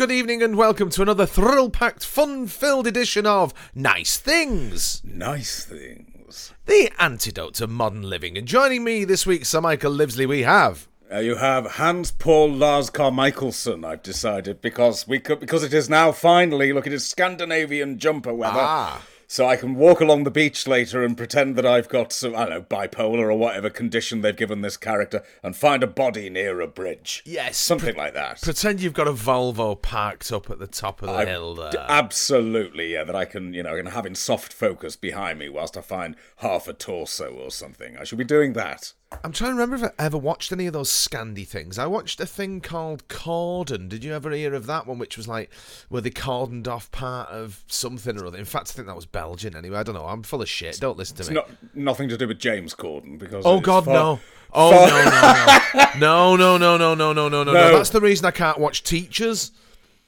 good evening, and welcome to another thrill packed, fun filled edition of Nice Things, Nice things. the antidote to modern living. And joining me this week, Sir Michael Livesley, we have. Uh, you have Hans Paul Lars Carmichaelson, I've decided, because we could, because it is now finally look at his Scandinavian jumper weather. Ah. So I can walk along the beach later and pretend that I've got some, I don't know, bipolar or whatever condition they've given this character and find a body near a bridge. Yes, Something like that. Pretend you've got a Volvo parked up at the top of the hill there. D- absolutely, yeah, that I can, you know, can have in soft focus behind me whilst I find half a torso or something. I should be doing that. I'm trying to remember if I ever watched any of those Scandi things. I watched a thing called Cordon. Did you ever hear of that one, which was like where they cordoned off part of something or other? In fact, I think that was Belgian anyway. I don't know. I'm full of shit. Don't listen to me. It's me. not nothing to do with James Corden because Oh God, far- no! Oh no, no, no, no, no, no, no, no, no, no, no! No. That's the reason I can't watch Teachers.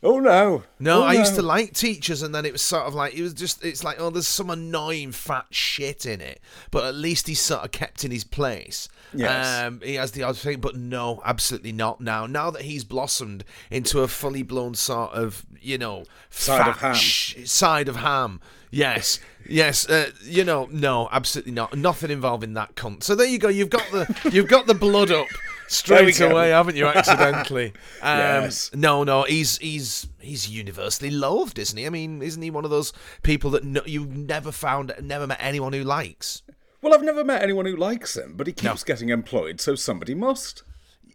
Oh no, No, Oh, I used to like Teachers, and then it was sort of like it was just it's like oh, there's some annoying fat shit in it, but at least he's sort of kept in his place. Yes. Um, he has the odd thing, but no, absolutely not now. Now that he's blossomed into a fully blown sort of you know Side of ham. sh- side of ham. Yes, yes. Uh, you know, no, absolutely not. Nothing involving that cunt. So there you go. You've got the you've got the blood up straight away, haven't you? Accidentally. Um, Yes. No, no. He's he's he's universally loved, isn't he? I mean, isn't he one of those people that no, you never found, never met anyone who likes? Well, I've never met anyone who likes him, but he keeps getting employed, so somebody must.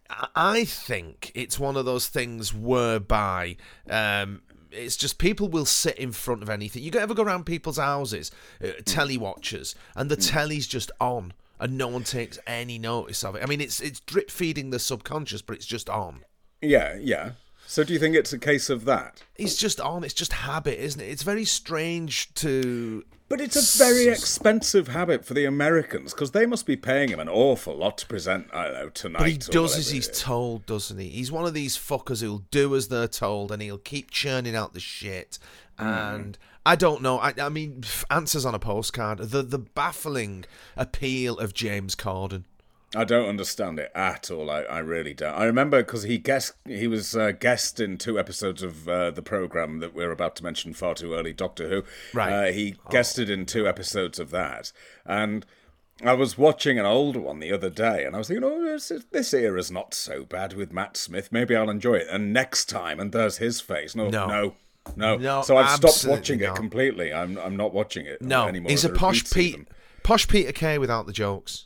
I- I think it's one of those things whereby um, it's just people will sit in front of anything. You ever go around people's houses, uh, telly watchers, and the telly's just on, and no one takes any notice of it. I mean, it's it's drip feeding the subconscious, but it's just on. Yeah, yeah. So do you think it's a case of that? It's just on. It's just habit, isn't it? It's very strange to. But it's a very expensive habit for the Americans because they must be paying him an awful lot to present. I don't know tonight. But he does as he's told, doesn't he? He's one of these fuckers who'll do as they're told, and he'll keep churning out the shit. Mm. And I don't know. I, I mean, answers on a postcard. The the baffling appeal of James Corden. I don't understand it at all. I, I really don't. I remember because he guest he was uh, guest in two episodes of uh, the program that we're about to mention far too early, Doctor Who. Right. Uh, he guested in two episodes of that, and I was watching an older one the other day, and I was thinking, oh, this, this era's not so bad with Matt Smith. Maybe I'll enjoy it. And next time, and there's his face. No, No. no. No, No, so I've stopped watching not. it completely. I'm I'm not watching it No, anymore. he's a posh Pete, posh Peter Kay without the jokes.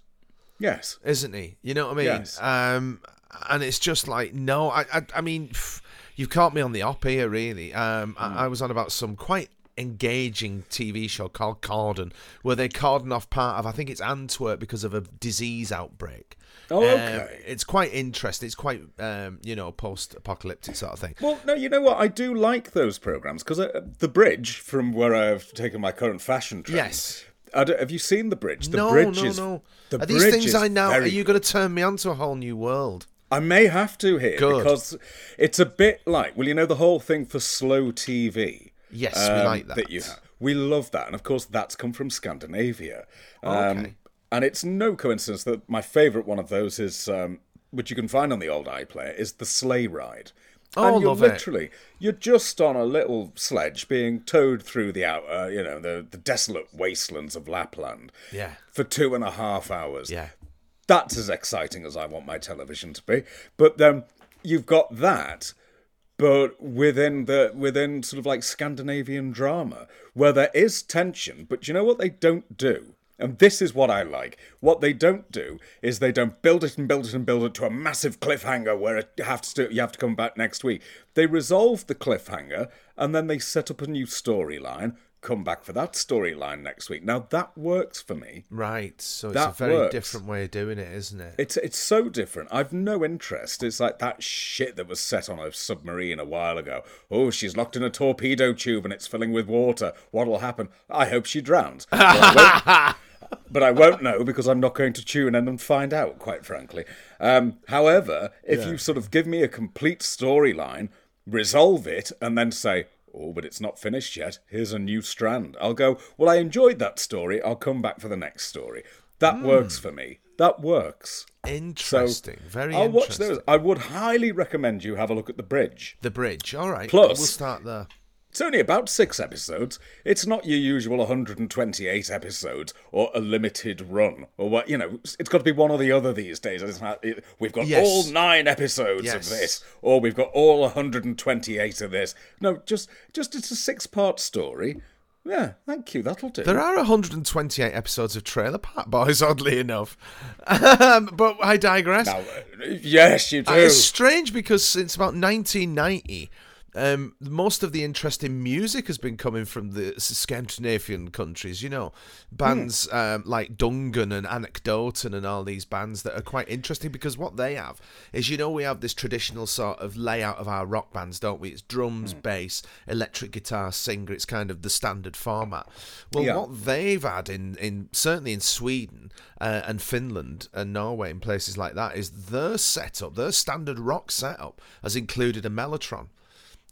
Yes, isn't he? You know what I mean? Yes. Um, and it's just like no, I, I, I mean, pff, you've caught me on the op here, really. Um, Hmm. I, I was on about some quite engaging TV show called Cordon, where they cordon off part of, I think it's Antwerp because of a disease outbreak. Oh, Um, it's quite interesting. It's quite, um, you know, post-apocalyptic sort of thing. Well, no, you know what? I do like those programs because uh, the bridge, from where I've taken my current fashion trend. Yes. I don't- have you seen the bridge? The no, bridge no, is, no. The Are these things I now? very- Are you going to turn me on to a whole new world? I may have to here Good. because it's a bit like, well, you know, the whole thing for slow TV. Yes, we um, like that. you have. We love that, and of course, that's come from Scandinavia. Um, Okay. And it's no coincidence that my favourite one of those is, um, which you can find on the old iPlayer, is the sleigh ride. Oh, and you're love it. literally, you're just on a little sledge being towed through the out, uh, you know, the, the desolate wastelands of Lapland. Yeah. For two and a half hours Yeah. that's as exciting as I want my television to be. But then you've got that, but within the within sort of like Scandinavian drama, where there is tension, but you know what they don't do? And this is what I like. What they don't do is they don't build it and build it and build it to a massive cliffhanger where it you have to you have to come back next week. They resolve the cliffhanger and then they set up a new storyline. Come back for that storyline next week. Now that works for me. Right. So it's That a very works. different way of doing it, isn't it? It's it's so different. I've no interest. It's like that shit that was set on a submarine a while ago. Oh, she's locked in a torpedo tube and it's filling with water. What'll happen? I hope she drowns. But I won't- but I won't know because I'm not going to tune in and find out, quite frankly. Um, however, if you sort of give me a complete storyline, resolve it, and then say, oh, but it's not finished yet, here's a new strand, I'll go, well, I enjoyed that story, I'll come back for the next story. That works for me. That works. Interesting. Very I'll watch interesting. those. I would highly recommend you have a look at The Bridge. The bridge. All right. Plus- we'll start there. It's only about six episodes. It's not your usual 128 episodes or a limited run or what you know. It's got to be one or the other these days. It, we've got Yes. all nine episodes Yes. of this, or we've got all 128 of this. No, just just it's a six-part story. Yeah, thank you. That'll do. There are 128 episodes of Trailer Park Boys, oddly enough. Um, but I digress. Now, uh, yes, you do. Uh, It's strange because since about 1990, um, most of the interesting music has been coming from the Scandinavian countries. You know, bands um, like Dungen and Anekdoten and all these bands that are quite interesting because what they have is, you know, we have this traditional sort of layout of our rock bands, don't we? It's drums, bass, electric guitar, singer. It's kind of the standard format. Well, Yeah. what they've had in, in certainly in Sweden uh, and Finland and Norway and places like that is their setup, their standard rock setup has included a mellotron.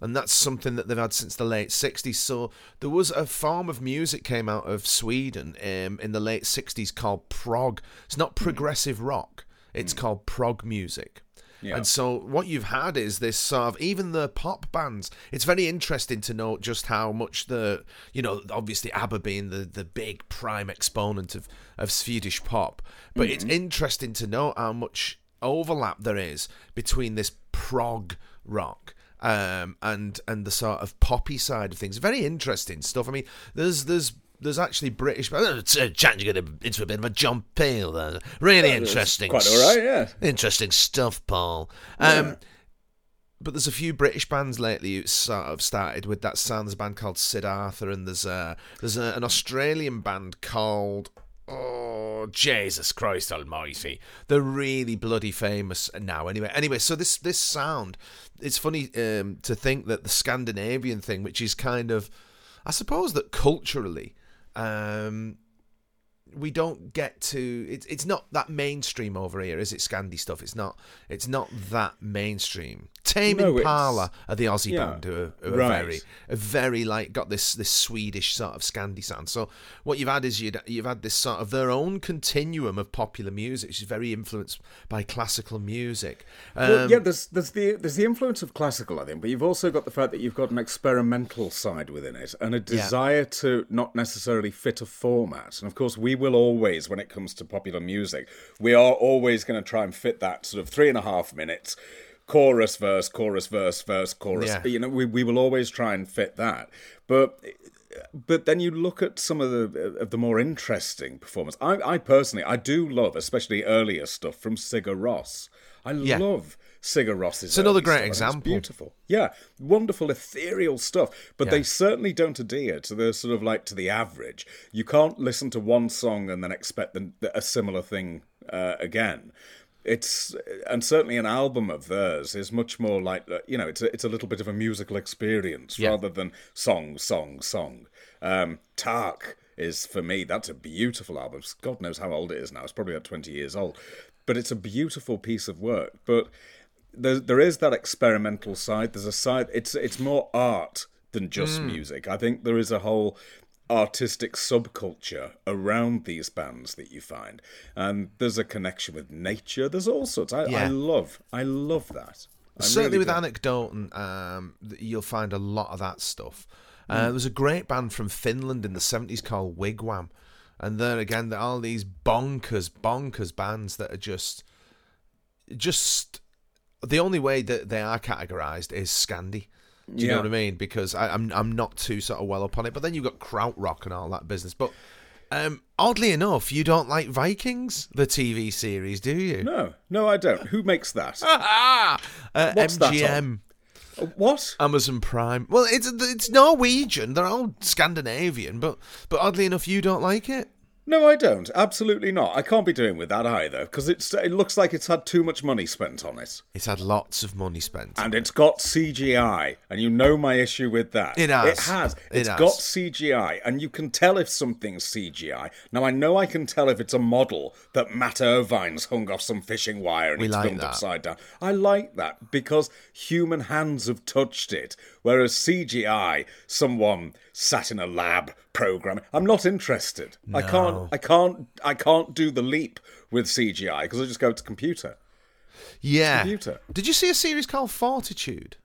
And that's something that they've had since the late 60s. So there was a form of music came out of Sweden um, in the late 60s called progg. It's not hmm. progressive rock. It's hmm. called progg music. Yeah. And so what you've had is this sort of even the pop bands. It's very interesting to note just how much the you know obviously ABBA being the the big prime exponent of of Swedish pop, but it's hmm. interesting to note how much overlap there is between this prog rock um, and and the sort of poppy side of things. Very interesting stuff. I mean, there's there's there's actually British. Uh, it's a chance you get into a bit of a John Peel there. Really interesting. quite all right, yeah. Interesting stuff, Paul. Um, But there's a few British bands lately who sort of started with that sound. There's a band called Syd Arthur, and there's a there's a, an Australian band called Oh Jesus Christ Almighty! They're really bloody famous now. Anyway, anyway, so this this sound, it's funny um, to think that the Scandinavian thing, which is kind of, I suppose that culturally, um, we don't get to it's it's not that mainstream over here, is it? Scandi stuff. It's not it's not that mainstream. Tame No, Impala are the Aussie yeah, band who are, who are right. very a very like got this this Swedish sort of Scandi sound. So what you've had is you'd, you've had this sort of their own continuum of popular music, which is very influenced by classical music. Um, Well, yeah, there's there's the there's the influence of classical, I think, but you've also got the fact that you've got an experimental side within it and a desire to not necessarily fit a format. And of course, we will always, when it comes to popular music, we are always going to try and fit that sort of three and a half minutes chorus, verse, chorus, verse, verse, chorus. Yeah. You know, we we will always try and fit that, but. But then you look at some of the of the more interesting performance. I, I personally, I do love, especially earlier stuff from Sigur Rós. I Yeah. love Sigur Rós's. It's another great stuff, and it's example. beautiful, yeah, wonderful, ethereal stuff. But Yeah. they certainly don't adhere to the sort of like to the average. You can't listen to one song and then expect the, a similar thing uh, again. It's and certainly an album of theirs is much more like uh, you know it's a, it's a little bit of a musical experience Yeah. rather than song song song. Um, Takk is for me that's a beautiful album. God knows how old it is now. It's probably about twenty years old, but it's a beautiful piece of work. But there there is that experimental side. There's a side. It's it's more art than just music. I think there is a whole artistic subculture around these bands that you find, and there's a connection with nature. There's all sorts. I, I love I love that. I certainly really with do. anecdote and um, you'll find a lot of that stuff Hmm. uh, there was a great band from finland in the 70s called wigwam and there again there are all these bonkers bonkers bands that are just just the only way that they are categorized is scandi do you know what I mean? Because I, I'm I'm not too sort of well up on it. But then you've got krautrock and all that business. But um, oddly enough, you don't like Vikings, the TV series, do you? No, no, I don't. Who makes that? uh, What's that MGM. Uh, what? Amazon Prime. Well, it's it's Norwegian. They're all Scandinavian, but but oddly enough, you don't like it. No, I don't. Absolutely not. I can't be doing with that either because it's it looks like it's had too much money spent on it, It's had lots of money spent. and it's got CGI, and you know my issue with that. It has. It has. It It's has. got CGI, and you can tell if something's CGI. Now I know I can tell if it's a model that Mat Irvine's hung off some fishing wire and We it's like filmed that. upside down. I like that because human hands have touched it, whereas CGI, someone sat in a lab programming. I'm not interested. I can't. I can't. I can't do the leap with CGI because I just go to computer. Yeah. computer. Did you see a series called Fortitude?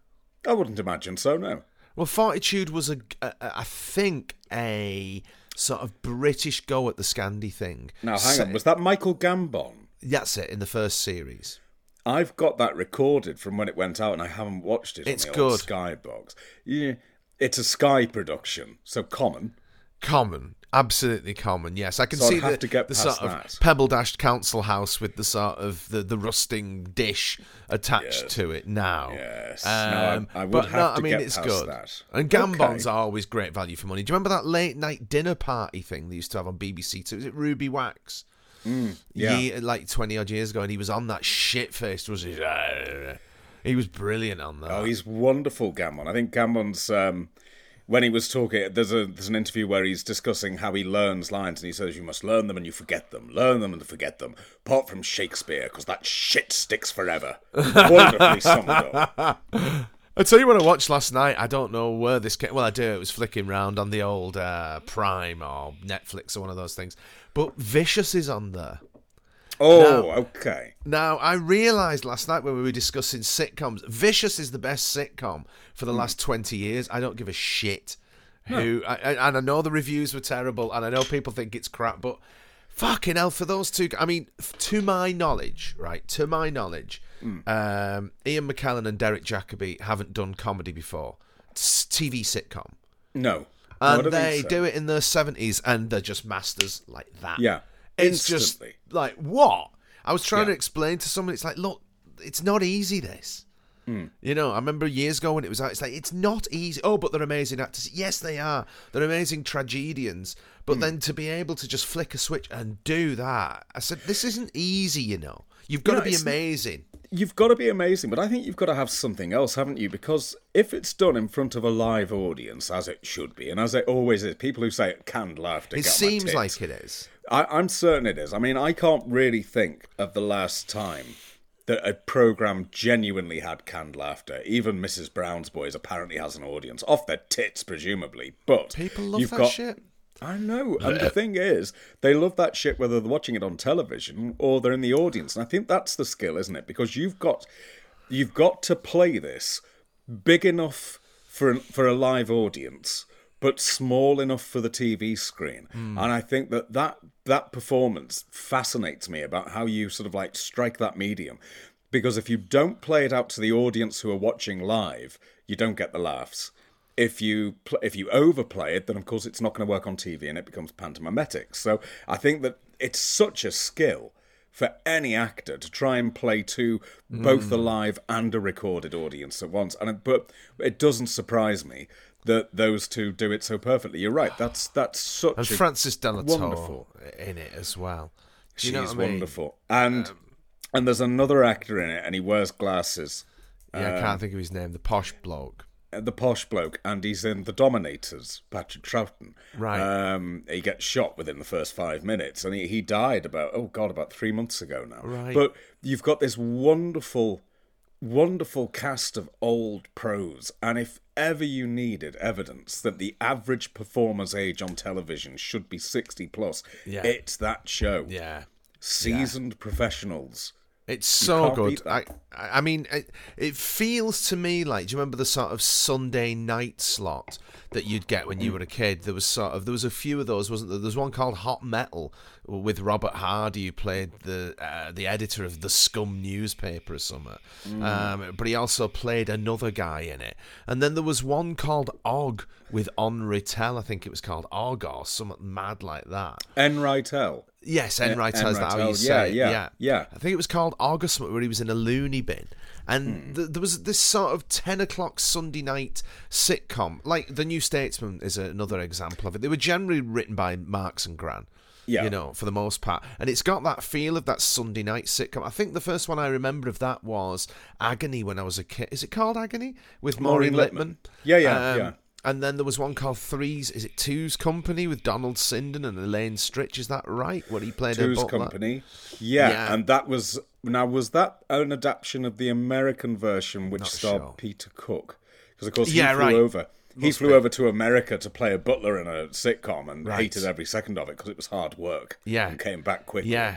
I wouldn't imagine so. No. Well, Fortitude was a, a, a I think a sort of British go at the Scandi thing. Now hang So- on. Was that Michael Gambon? That's it in the first series. I've got that recorded from when it went out, and I haven't watched it It's on the good. Skybox. Yeah, it's a Sky production, so common. Common, absolutely common. Yes, I can So see have the, to get the sort of that. pebble dashed council house with the sort of the, the rusting dish attached Yes. to it now. Yes. No, I- Um, I would but have no, to I mean get it's past good. that. And Gambons Okay. are always great value for money. Do you remember that late night dinner party thing they used to have on BBC Two? Was it Ruby Wax? Mm, yeah. Ye- like twenty odd years ago, and he was on that shit faced, was he? He was brilliant on that. Oh, he's wonderful, Gambon. I think Gambon's um, when he was talking. There's a there's an interview where he's discussing how he learns lines, and he says you must learn them and you forget them, learn them and forget them. Apart from Shakespeare, because that shit sticks forever. Wonderfully summed up. I tell you what I watched last night. I don't know where this came. Well, I do. It was flicking round on the old uh, Prime or Netflix or one of those things. But Vicious is on there. Oh, okay. Now, I realised last night when we were discussing sitcoms, Vicious is the best sitcom for the last 20 years. I don't give a shit. Who I, And I know the reviews were terrible, and I know people think it's crap, but fucking hell, for those two. I mean, to my knowledge, right? To my knowledge, um, Ian McKellen and Derek Jacobi haven't done comedy before. It's TV sitcom. No. No, And they so. do it in the 70s, and they're just masters like that. Yeah. It's Instantly. just like what I was trying to explain to someone. It's like, look, it's not easy. This, Hmm. you know. I remember years ago when it was out. It's like it's not easy. Oh, but they're amazing actors. Yes, they are. They're amazing tragedians. But then to be able to just flick a switch and do that, I said, this isn't easy. You know, you've got No, to be amazing. You've got to be amazing, but I think you've got to have something else, haven't you? Because if it's done in front of a live audience, as it should be, and as it always is, people who say canned laughter. It seems like it is. I, I'm certain it is. I mean, I can't really think of the last time that a program genuinely had canned laughter. Even Mrs. Brown's Boys apparently has an audience off their tits, presumably. But People love you've that got, shit. I know, and the thing is, they love that shit whether they're watching it on television or they're in the audience, and I think that's the skill, isn't it? Because you've got, you've got to play this big enough for an, for a live audience, but small enough for the TV screen. Hmm. And I think that that that performance fascinates me about how you sort of like strike that medium. Because if you don't play it out to the audience who are watching live, you don't get the laughs. If you pl- if you overplay it, then of course it's not going to work on TV and it becomes pantomimetic. So I think that it's such a skill for any actor to try and play to both hmm. the live and a recorded audience at once. And it, but it doesn't surprise me that those two do it so perfectly. You're right. That's that's such And a Frances de la Tour wonderful. in it as well. She's you know what I mean? Um, wonderful. And and there's another actor in it, and he wears glasses. Yeah, I Um, can't think of his name. The posh bloke. Uh, The posh bloke, and he's in The Dominators, Patrick Troughton. Right. Um, he gets shot within the first five minutes, and he, he died about, oh God, about three months ago now. Right. But you've got this wonderful, wonderful cast of old pros, and if ever you needed evidence that the average performer's age on television should be 60 plus, Yeah. it's that show. Yeah. Seasoned professionals. It's so good. I. I mean, it, it feels to me like. Do you remember the sort of Sunday night slot that you'd get when you were a kid? There was sort of there was a few of those, wasn't there? There was one called Hot Metal with Robert Hardy, who played the uh, the editor of the Scum newspaper or something. Um, but he also played another guy in it. And then there was one called Og with Enn Reitel. I think it was called Og or something mad like that. Enn Reitel. Yes, Enright has that. Say yeah, yeah, yeah. I think it was called August, where he was in a loony bin, and th- there was this sort of ten o'clock Sunday night sitcom, like The New Statesman is another example of it. They were generally written by Marks and Gran. Yeah. You know, for the most part. And it's got that feel of that Sunday night sitcom. I think the first one I remember of that was Agony when I was a kid. Is it called Agony? With Maureen, Maureen Lipman? Lipman. Yeah, yeah, Um, yeah. And then there was one called Threes. Is it Two's Company with Donald Sinden and Elaine Stritch? Is that right? Where he played a Two's? Company. Yeah, Yeah. and that was now was that an adaptation of the American version which Not starred sure. Peter Cook? Because of course he Yeah, flew right. over. he Must flew be. over to America to play a butler in a sitcom and Right. hated every second of it because it was hard work. Yeah. and came back quickly. Yeah.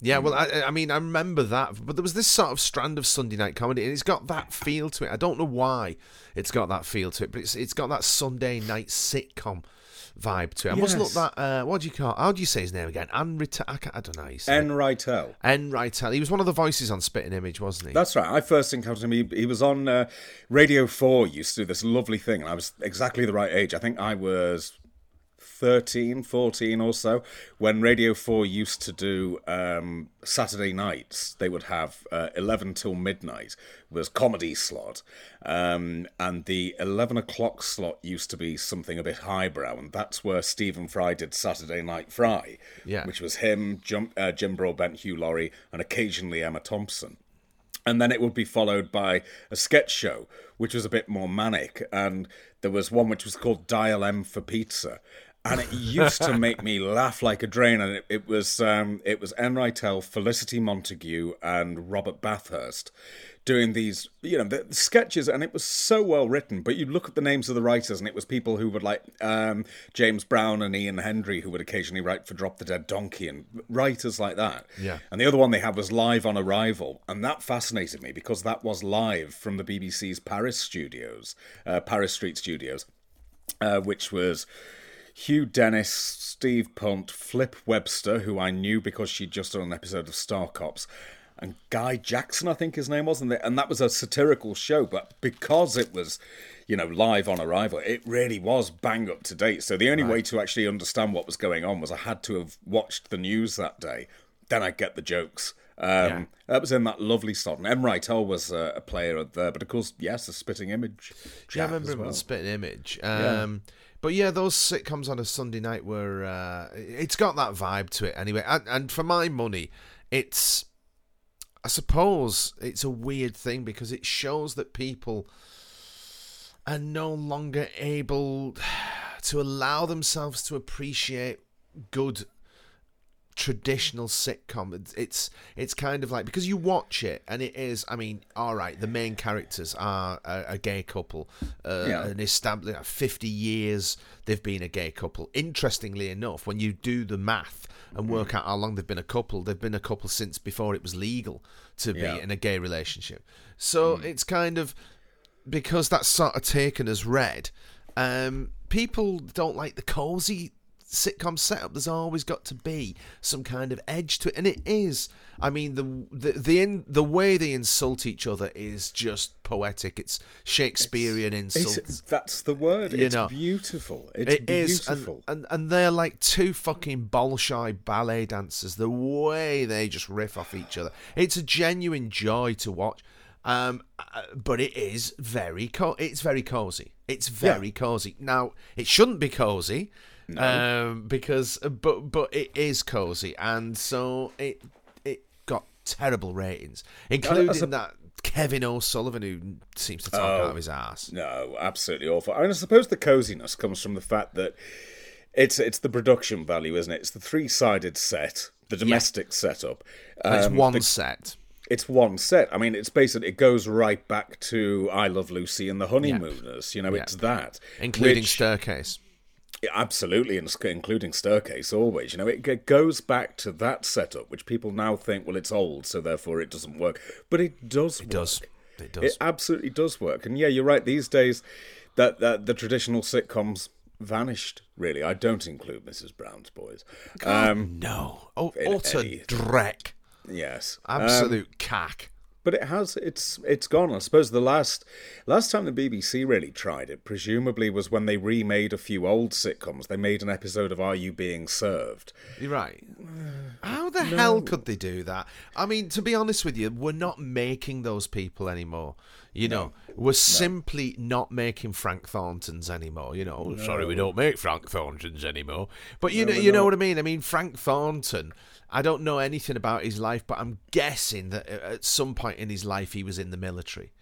Yeah, well, I, I mean, I remember that, but there was this sort of strand of Sunday night comedy, and it's got that feel to it. I don't know why it's got that feel to it, but it's it's got that Sunday night sitcom vibe to it. I must look Yes. that. Uh, what do you call? How do you say his name again? Rita- I, I don't know. How you say it. Enn Reitel. Enn Reitel. He was one of the voices on Spitting Image, wasn't he? That's right. I first encountered him. He, he was on uh, Radio 4, used to do this lovely thing. And I was exactly the right age. I think I was 13, 14 or so, when Radio 4 used to do um, Saturday nights. They would have uh, 11 till midnight was comedy slot. Um, and the 11 o'clock slot used to be something a bit highbrow. And that's where Stephen Fry did Saturday Night Fry, Yeah. which was him, Jim, uh, Jim Broadbent, Hugh Laurie, and occasionally Emma Thompson and then it would be followed by a sketch show which was a bit more manic and there was one which was called dial m for pizza and it used to make me laugh like a drain and it, it was um, it was Enn Reitel, Felicity Montagu and Robert Bathurst doing these you know the sketches and it was so well written but you look at the names of the writers and it was people who would like um, James Brown and Ian Hendry who would occasionally write for Drop the Dead Donkey and writers like that Yeah. and the other one they had was Live on Arrival. And that fascinated me because that was live from the BBC's Paris studios, uh, Paris Street studios, uh, which was Hugh Dennis, Steve Punt, Flip Webster, who I knew because she'd just done an episode of Star Cops. And Guy Jackson, I think his name was, and, they, and that was a satirical show. But because it was, you know, live on arrival, it really was bang up to date. So the only way to actually understand what was going on was I had to have watched the news that day. Then I'd get the jokes. Um, Yeah. That was in that lovely slot. And M. Was uh, a player there, but of course, yes, a spitting image. Yeah, I remember him well. on Spitting Image. Um, But yeah, those sitcoms on a Sunday night were. Uh, it's got that vibe to it anyway. And, and for my money, it's. I suppose it's a weird thing because it shows that people are no longer able to allow themselves to appreciate good traditional sitcom. It's, it's it's kind of like because you watch it and it is. I mean, all right, the main characters are a, a gay couple, uh, Yeah. an established fifty years they've been a gay couple. Interestingly enough, when you do the math and work out how long they've been a couple, they've been a couple since before it was legal to be Yeah. in a gay relationship. So it's kind of because that's sort of taken as read. Um, people don't like the cozy sitcom setup. There's always got to be some kind of edge to it, and it is. I mean, the the the in, the way they insult each other is just poetic. It's Shakespearean insult. It's, that's the word. You it's know. beautiful. It's It is, and, beautiful. and and they're like two fucking Bolshoi ballet dancers. The way they just riff off each other, it's a genuine joy to watch. Um, uh, but it is very co- it's very cozy. It's very cozy. Now it shouldn't be cozy, um, because but but it is cozy, and so it it got terrible ratings, including a- that Kevin O'Sullivan who seems to talk out of his ass. No, absolutely awful. I mean, I suppose the coziness comes from the fact that it's it's the production value, isn't it? It's the three sided set, the domestic setup. And it's Um, one the- set. it's one set. I mean, it's basically it goes right back to I Love Lucy and the Honeymooners. You know, it's that, including which- staircase. Absolutely, including Staircase always. You know, it, it goes back to that setup, which people now think, well, it's old, so therefore it doesn't work, but it does. It does. It It absolutely does work. And yeah, you're right. These days, that, that the traditional sitcoms vanished. Really, I don't include Mrs. Brown's Boys. Um, no. Oh, utter dreck. yes, Absolute cack. But it has. It's it's gone. I suppose the last last time the BBC really tried it, presumably, was when they remade a few old sitcoms. They made an episode of Are You Being Served? You're right. How the hell could they do that? I mean, to be honest with you, we're not making those people anymore. You know, we're simply not making Frank Thorntons anymore. You know, sorry, we don't make Frank Thorntons anymore. But you know, you know what I mean. I mean, Frank Thornton. I don't know anything about his life, but I'm guessing that uh, at some point in his life he was in the military.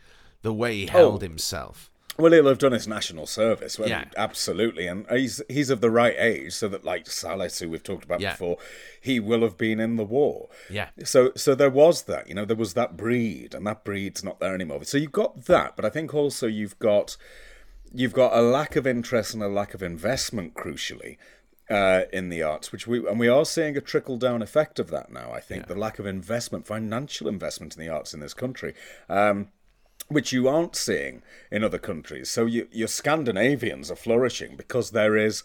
The way he oh. held himself. Well, he'll have done his national service. Well, Yeah. absolutely, and he's he's of the right age, so that like Salas, who we've talked about Yeah. before, he will have been in the war. Yeah. So so there was that, you know, there was that breed, and that breed's not there anymore. So you've got that, but I think also you've got you've got a lack of interest and a lack of investment, crucially, uh, in the arts, which we and we are seeing a trickle down effect of that now. I think yeah. the lack of investment, financial investment in the arts in this country. Um, which you aren't seeing in other countries. So you, your Scandinavians are flourishing because there is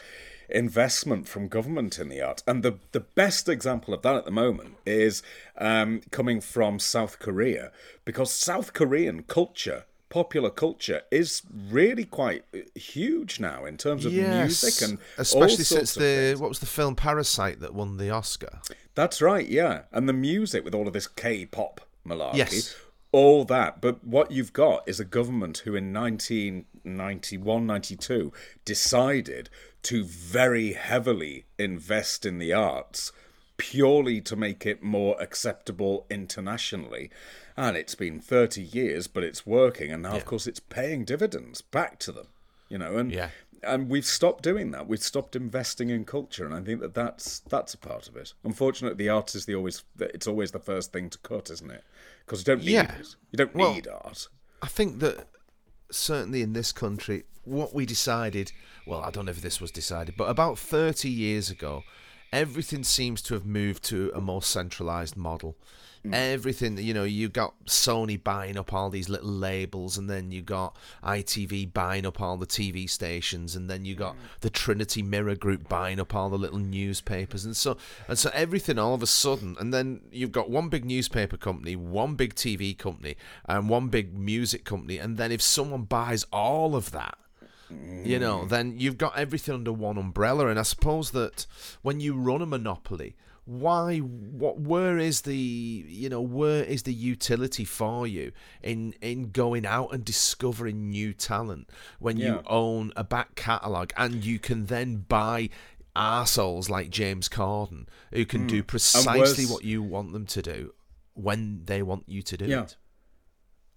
investment from government in the art. And the, the best example of that at the moment is um, coming from South Korea, because South Korean culture popular culture is really quite uh, huge now in terms of yes, music and especially since the what was the film Parasite that won the Oscar. That's right, yeah, and the music with all of this K-pop malarkey. Yes. All that, but what you've got is a government who in 1991 92 decided to very heavily invest in the arts purely to make it more acceptable internationally and it's been 30 years, but it's working, and now, yeah. of course, it's paying dividends back to them, you know, and yeah. and we've stopped doing that. We've stopped investing in culture, and I think that that's that's a part of it. Unfortunately, the art is the always it's always the first thing to cut, isn't it? Because you don't need yeah. it. You don't well, need art. I think that certainly in this country, what we decided, well, I don't know if this was decided, but about 30 years ago, everything seems to have moved to a more centralized model. Mm. Everything, you know, you got Sony buying up all these little labels, and then you got ITV buying up all the TV stations, and then you got mm. the Trinity Mirror Group buying up all the little newspapers, and so and so everything all of a sudden, and then you've got one big newspaper company, one big TV company, and one big music company, and then if someone buys all of that, you know, mm. then you've got everything under one umbrella. And I suppose that when you run a monopoly, why what where is the you know where is the utility for you in in going out and discovering new talent when yeah. you own a back catalogue and you can then buy assholes like James Corden who can mm. do precisely what you want them to do when they want you to do yeah. it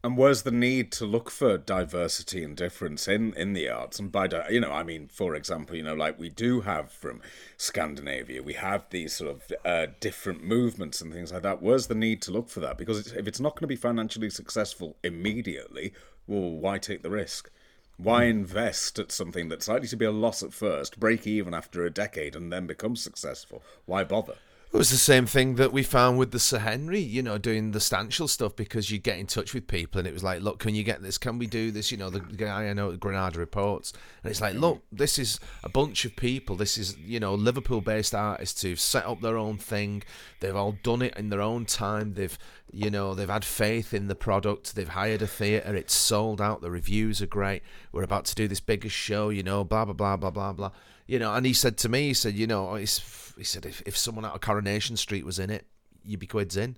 and where's the need to look for diversity and difference in, in the arts? And by, you know, I mean, for example, you know, like we do have from Scandinavia, we have these sort of uh, different movements and things like that. Where's the need to look for that? Because it's, if it's not going to be financially successful immediately, well, why take the risk? Why hmm. invest at something that's likely to be a loss at first, break even after a decade, and then become successful? Why bother? It was the same thing that we found with the Sir Henry, you know, doing the Stanshall stuff because you get in touch with people and it was like, look, can you get this? Can we do this? You know, the guy I know at Granada Reports. And it's like, look, this is a bunch of people. This is, you know, Liverpool based artists who've set up their own thing. They've all done it in their own time. They've, you know, they've had faith in the product. They've hired a theatre. It's sold out. The reviews are great. We're about to do this biggest show, you know, blah, blah, blah, blah, blah, blah. You know, and he said to me, he said, you know, he said if, if someone out of Coronation Street was in it, you'd be quids in.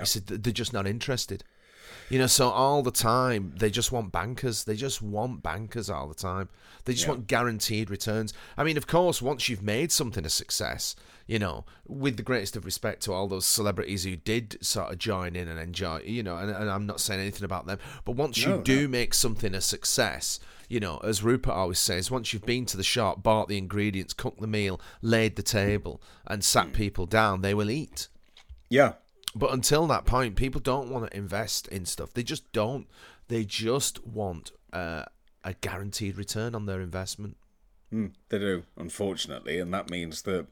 He said they're just not interested. You know, so all the time they just want bankers. They just want bankers all the time. They just want guaranteed returns. I mean, of course, once you've made something a success, you know, with the greatest of respect to all those celebrities who did sort of join in and enjoy, you know, and, and I'm not saying anything about them, but once no, you do no. make something a success, you know, as Rupert always says, once you've been to the shop, bought the ingredients, cooked the meal, laid the table, and sat mm. people down, they will eat. Yeah. But until that point, people don't want to invest in stuff. They just don't. They just want uh, a guaranteed return on their investment. Mm, they do, unfortunately, and that means that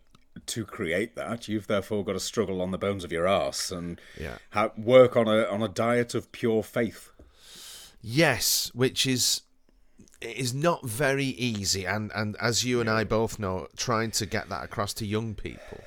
to create that, you've therefore got to struggle on the bones of your ass and yeah. ha- work on a on a diet of pure faith. Yes, which is it is not very easy, and and as you and I both know, trying to get that across to young people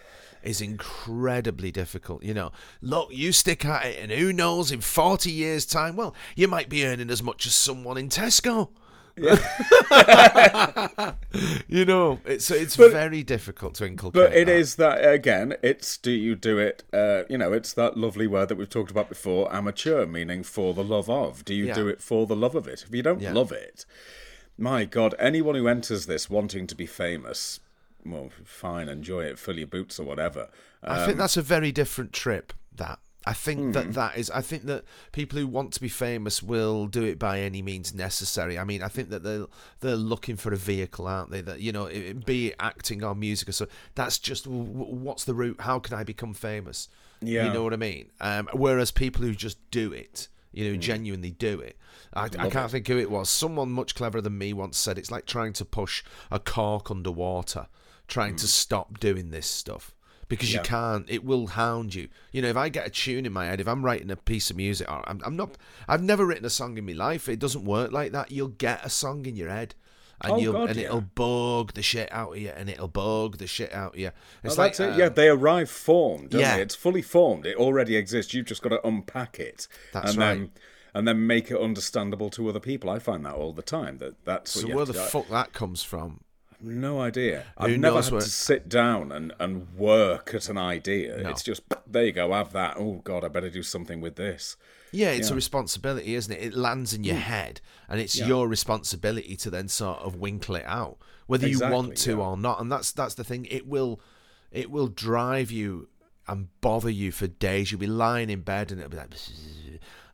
is incredibly difficult. You know, look, you stick at it, and who knows, in 40 years' time, well, you might be earning as much as someone in Tesco. Yeah. you know, it's it's but, very difficult to inculcate. But it that. is that again. It's do you do it? Uh, you know, it's that lovely word that we've talked about before, amateur, meaning for the love of. Do you yeah. do it for the love of it? If you don't yeah. love it, my God, anyone who enters this wanting to be famous, well, fine, enjoy it, fill your boots or whatever. Um, I think um, that's a very different trip. That I think mm. that hmm. that is. I think that people who want to be famous will do it by any means necessary. I mean, I think that they're they're looking for a vehicle, aren't they? That you know, it, be it acting or music or so. That's just what's the route? How can I become famous? Yeah, you know what I mean. Um, whereas people who just do it You know, who genuinely do it. I, I can't think who it was. Someone much cleverer than me once said it's like trying to push a cork underwater, trying to stop doing this stuff because you can't. It will hound you. You know, if I get a tune in my head, if I'm writing a piece of music, or I'm, I'm not. I've never written a song in my life. It doesn't work like that. You'll get a song in your head. And Oh, you'll God, and yeah. it'll bug the shit out of you, and it'll bug the shit out of you. It's like that's it. uh, yeah, they arrive formed, don't yeah. they? It's fully formed. It already exists. You've just got to unpack it. That's and right. Then, and then make it understandable to other people. I find that all the time. That that's So you where the fuck that comes from? No idea. I've Who never had to sit down and, and work at an idea. No. It's just there you go, have that. Oh God, I better do something with this. Yeah, it's a responsibility, isn't it? It lands in your mm. head, and it's your responsibility to then sort of winkle it out, whether you want to yeah. or not. And that's that's the thing. It will, it will drive you and bother you for days. You'll be lying in bed, and it'll be like,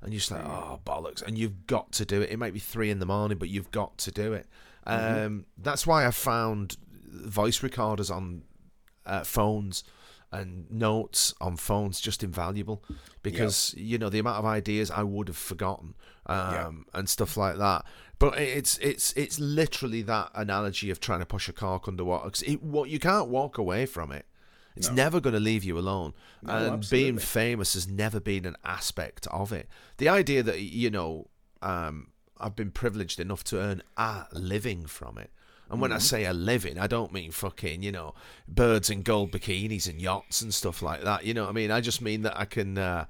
and you're just like, oh bollocks, and you've got to do it. It might be three in the morning, but you've got to do it. Mm-hmm. Um, that's why I found voice recorders on uh, phones and notes on phones just invaluable because you know the amount of ideas I would have forgotten um, and stuff like that. But it's it's it's literally that analogy of trying to push a cork underwater. 'cause it, what you can't walk away from it. It's never going to leave you alone. and being famous has never been an aspect of it. The idea that you know um, I've been privileged enough to earn a living from it. And when I say a living, I don't mean fucking, you know, birds and gold bikinis and yachts and stuff like that. You know what I mean? I just mean that I can uh,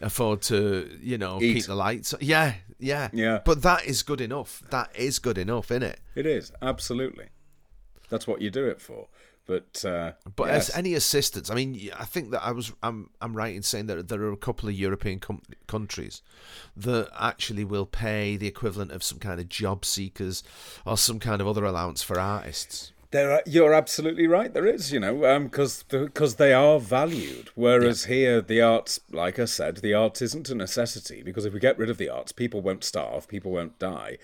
afford to, you know, Eat. keep the lights. Yeah, yeah. Yeah. But that is good enough. That is good enough, isn't it? It is absolutely. That's what you do it for. But uh, But yes. as any assistance, I mean, I think that I was, I'm, I'm right in saying that there are a couple of European com- countries that actually will pay the equivalent of some kind of job seekers or some kind of other allowance for artists. There are, you're absolutely right. There is, you know, because because they are valued. Whereas here, the arts, like I said, the arts isn't a necessity. Because if we get rid of the arts, people won't starve, people won't die,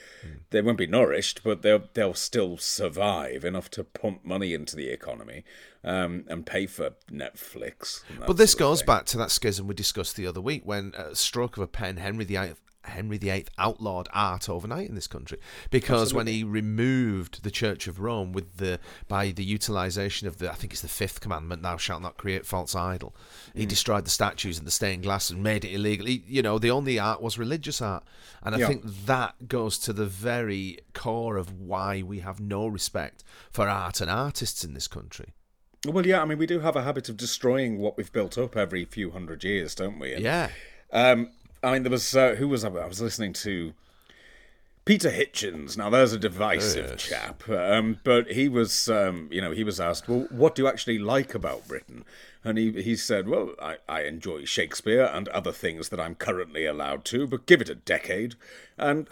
they won't be nourished, but they'll they'll still survive enough to pump money into the economy um, and pay for Netflix. But this sort of goes thing. back to that schism we discussed the other week when, at a stroke of a pen, Henry VIII, Henry VIII outlawed art overnight in this country because when he removed the Church of Rome with the by the utilization of the I think it's the fifth commandment, "Thou shalt not create false idol," Mm. he destroyed the statues and the stained glass and made it illegal. He, you know, the only art was religious art, and I Yeah. think that goes to the very core of why we have no respect for art and artists in this country. Well, yeah, I mean, we do have a habit of destroying what we've built up every few hundred years, don't we? And, Yeah. Um, I mean, there was uh, who was I? I was listening to Peter Hitchens. Now, there's a divisive Yes. chap, um, but he was, um, you know, he was asked, "Well, what do you actually like about Britain?" And he he said, "Well, I, I enjoy Shakespeare and other things that I'm currently allowed to, but give it a decade." And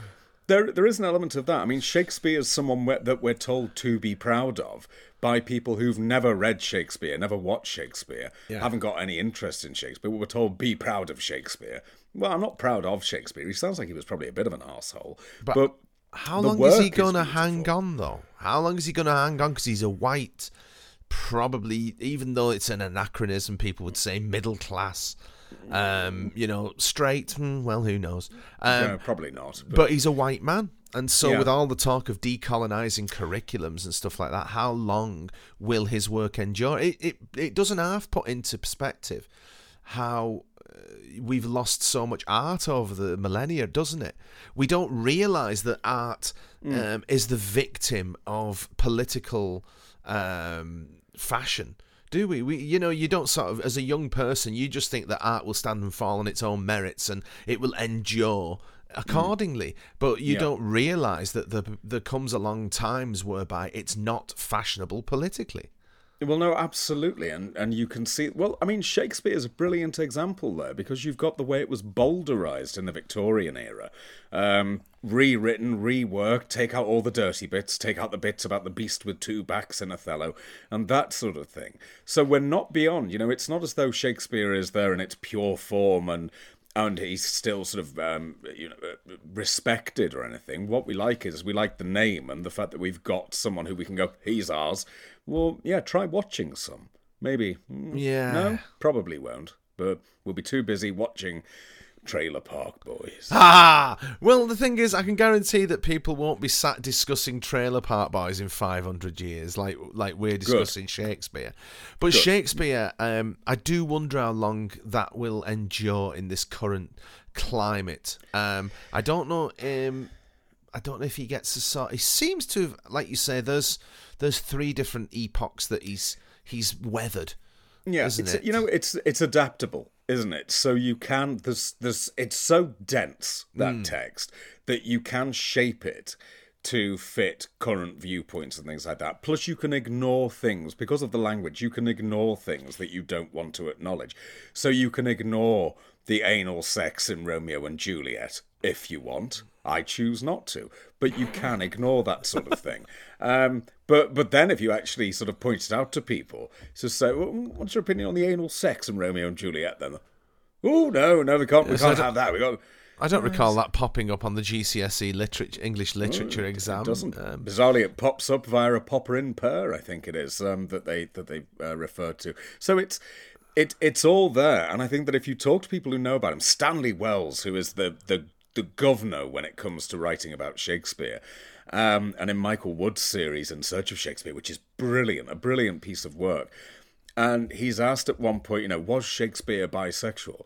there there is an element of that. I mean, Shakespeare is someone we that we're told to be proud of by people who've never read Shakespeare, never watched Shakespeare, Yeah. haven't got any interest in Shakespeare. We're told be proud of Shakespeare. Well, I'm not proud of Shakespeare. He sounds like he was probably a bit of an asshole. But, How long is he going to hang on, though? How long is he going to hang on? Because he's a white, probably, even though it's an anachronism, people would say middle class. Um, you know, straight. hmm, well, who knows? Um, No, probably not. But, but he's a white man. And so, Yeah. with all the talk of decolonizing curriculums and stuff like that, how long will his work endure? It it, it doesn't half put into perspective how uh, we've lost so much art over the millennia, doesn't it? We don't realize that art um, is the victim of political um, fashion. Do we? We, you know, you don't sort of, as a young person, you just think that art will stand and fall on its own merits and it will endure mm. accordingly. But you Yeah. don't realize that there, there comes along times whereby it's not fashionable politically. Well, no, absolutely, and and you can see. Well, I mean, Shakespeare is a brilliant example there because you've got the way it was bowdlerized in the Victorian era, um, rewritten, reworked, take out all the dirty bits, take out the bits about the beast with two backs in Othello, and that sort of thing. So we're not beyond. You know, it's not as though Shakespeare is there in its pure form and and he's still sort of um, you know uh, respected or anything. What we like is we like the name and the fact that we've got someone who we can go, he's ours. Well, yeah, try watching some. Maybe. mm, Yeah. No, probably won't. But we'll be too busy watching Trailer Park Boys. Ah, well, the thing is, I can guarantee that people won't be sat discussing Trailer Park Boys in 500 years, like like we're discussing Shakespeare. But Shakespeare, um, I do wonder how long that will endure in this current climate. Um, I don't know. Um, I don't know if he gets a sort. He seems to, have, like you say, there's there's three different epochs that he's he's weathered. Yeah, isn't it? you know, it's it's adaptable, isn't it? So you can there's there's it's so dense that Hmm. text that you can shape it to fit current viewpoints and things like that. Plus, you can ignore things because of the language. You can ignore things that you don't want to acknowledge. So you can ignore the anal sex in Romeo and Juliet if you want. I choose not to, but you can ignore that sort of thing. Um, but but then if you actually sort of point it out to people, so say, well, what's your opinion on the anal sex in Romeo and Juliet? Then, oh no, no, we can't, we Yes, can't have that. We got. I don't recall that popping up on the GCSE literature English literature It exam. doesn't. Um, Bizarrely, it pops up via a popper in per. I think it is um, that they that they uh, refer to. So it's it it's all there, and I think that if you talk to people who know about him, Stanley Wells, who is the the the governor when it comes to writing about Shakespeare. Um, and in Michael Wood's series In Search of Shakespeare, which is brilliant, a brilliant piece of work. And he's asked at one point, you know, was Shakespeare bisexual?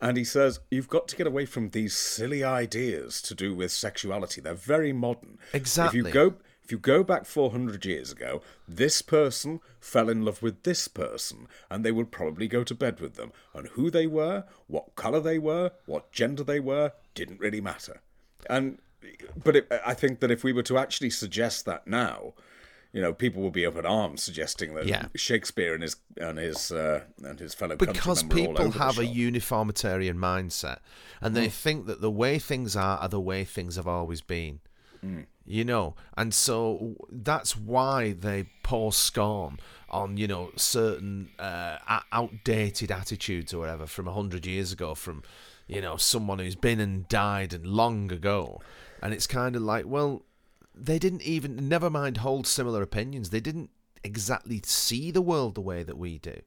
And he says, You've got to get away from these silly ideas to do with sexuality. They're very modern. Exactly. If you go if you go back 400 years ago, this person fell in love with this person, and they would probably go to bed with them. And who they were, what colour they were, what gender they were, didn't really matter. And but it, I think that if we were to actually suggest that now, you know, people will be up in arms suggesting that Yeah. Shakespeare and his and his uh, and his fellow because countrymen were all people have a uniformitarian mindset and Hmm. they think that the way things are are the way things have always been you know and so that's why they pour scorn on you know certain uh, outdated attitudes or whatever from 100 years ago from you know someone who's been and died and long ago. And it's kind of like well they didn't even never mind hold similar opinions they didn't exactly see the world the way that we do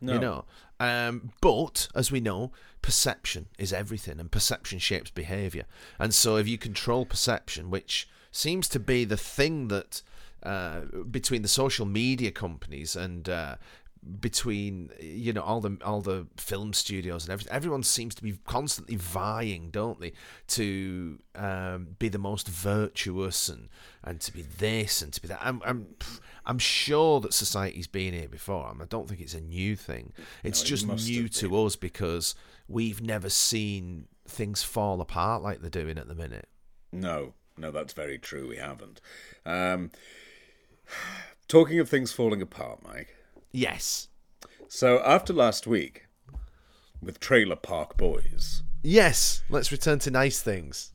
No. you know? Um, but as we know perception is everything and perception shapes behavior. And so if you control perception which seems to be the thing that uh, between the social media companies and uh, between you know all the all the film studios and everything everyone seems to be constantly vying don't they to um, be the most virtuous and and to be this and to be that i'm i'm i'm sure that society's been here before I, mean, I don't think it's a new thing it's it just new to us because we've never seen things fall apart like they're doing at the minute No, no, that's very true. We haven't. Um, talking of things falling apart, Mike. Yes So after last week, with Trailer Park Boys, yes let's return to nice things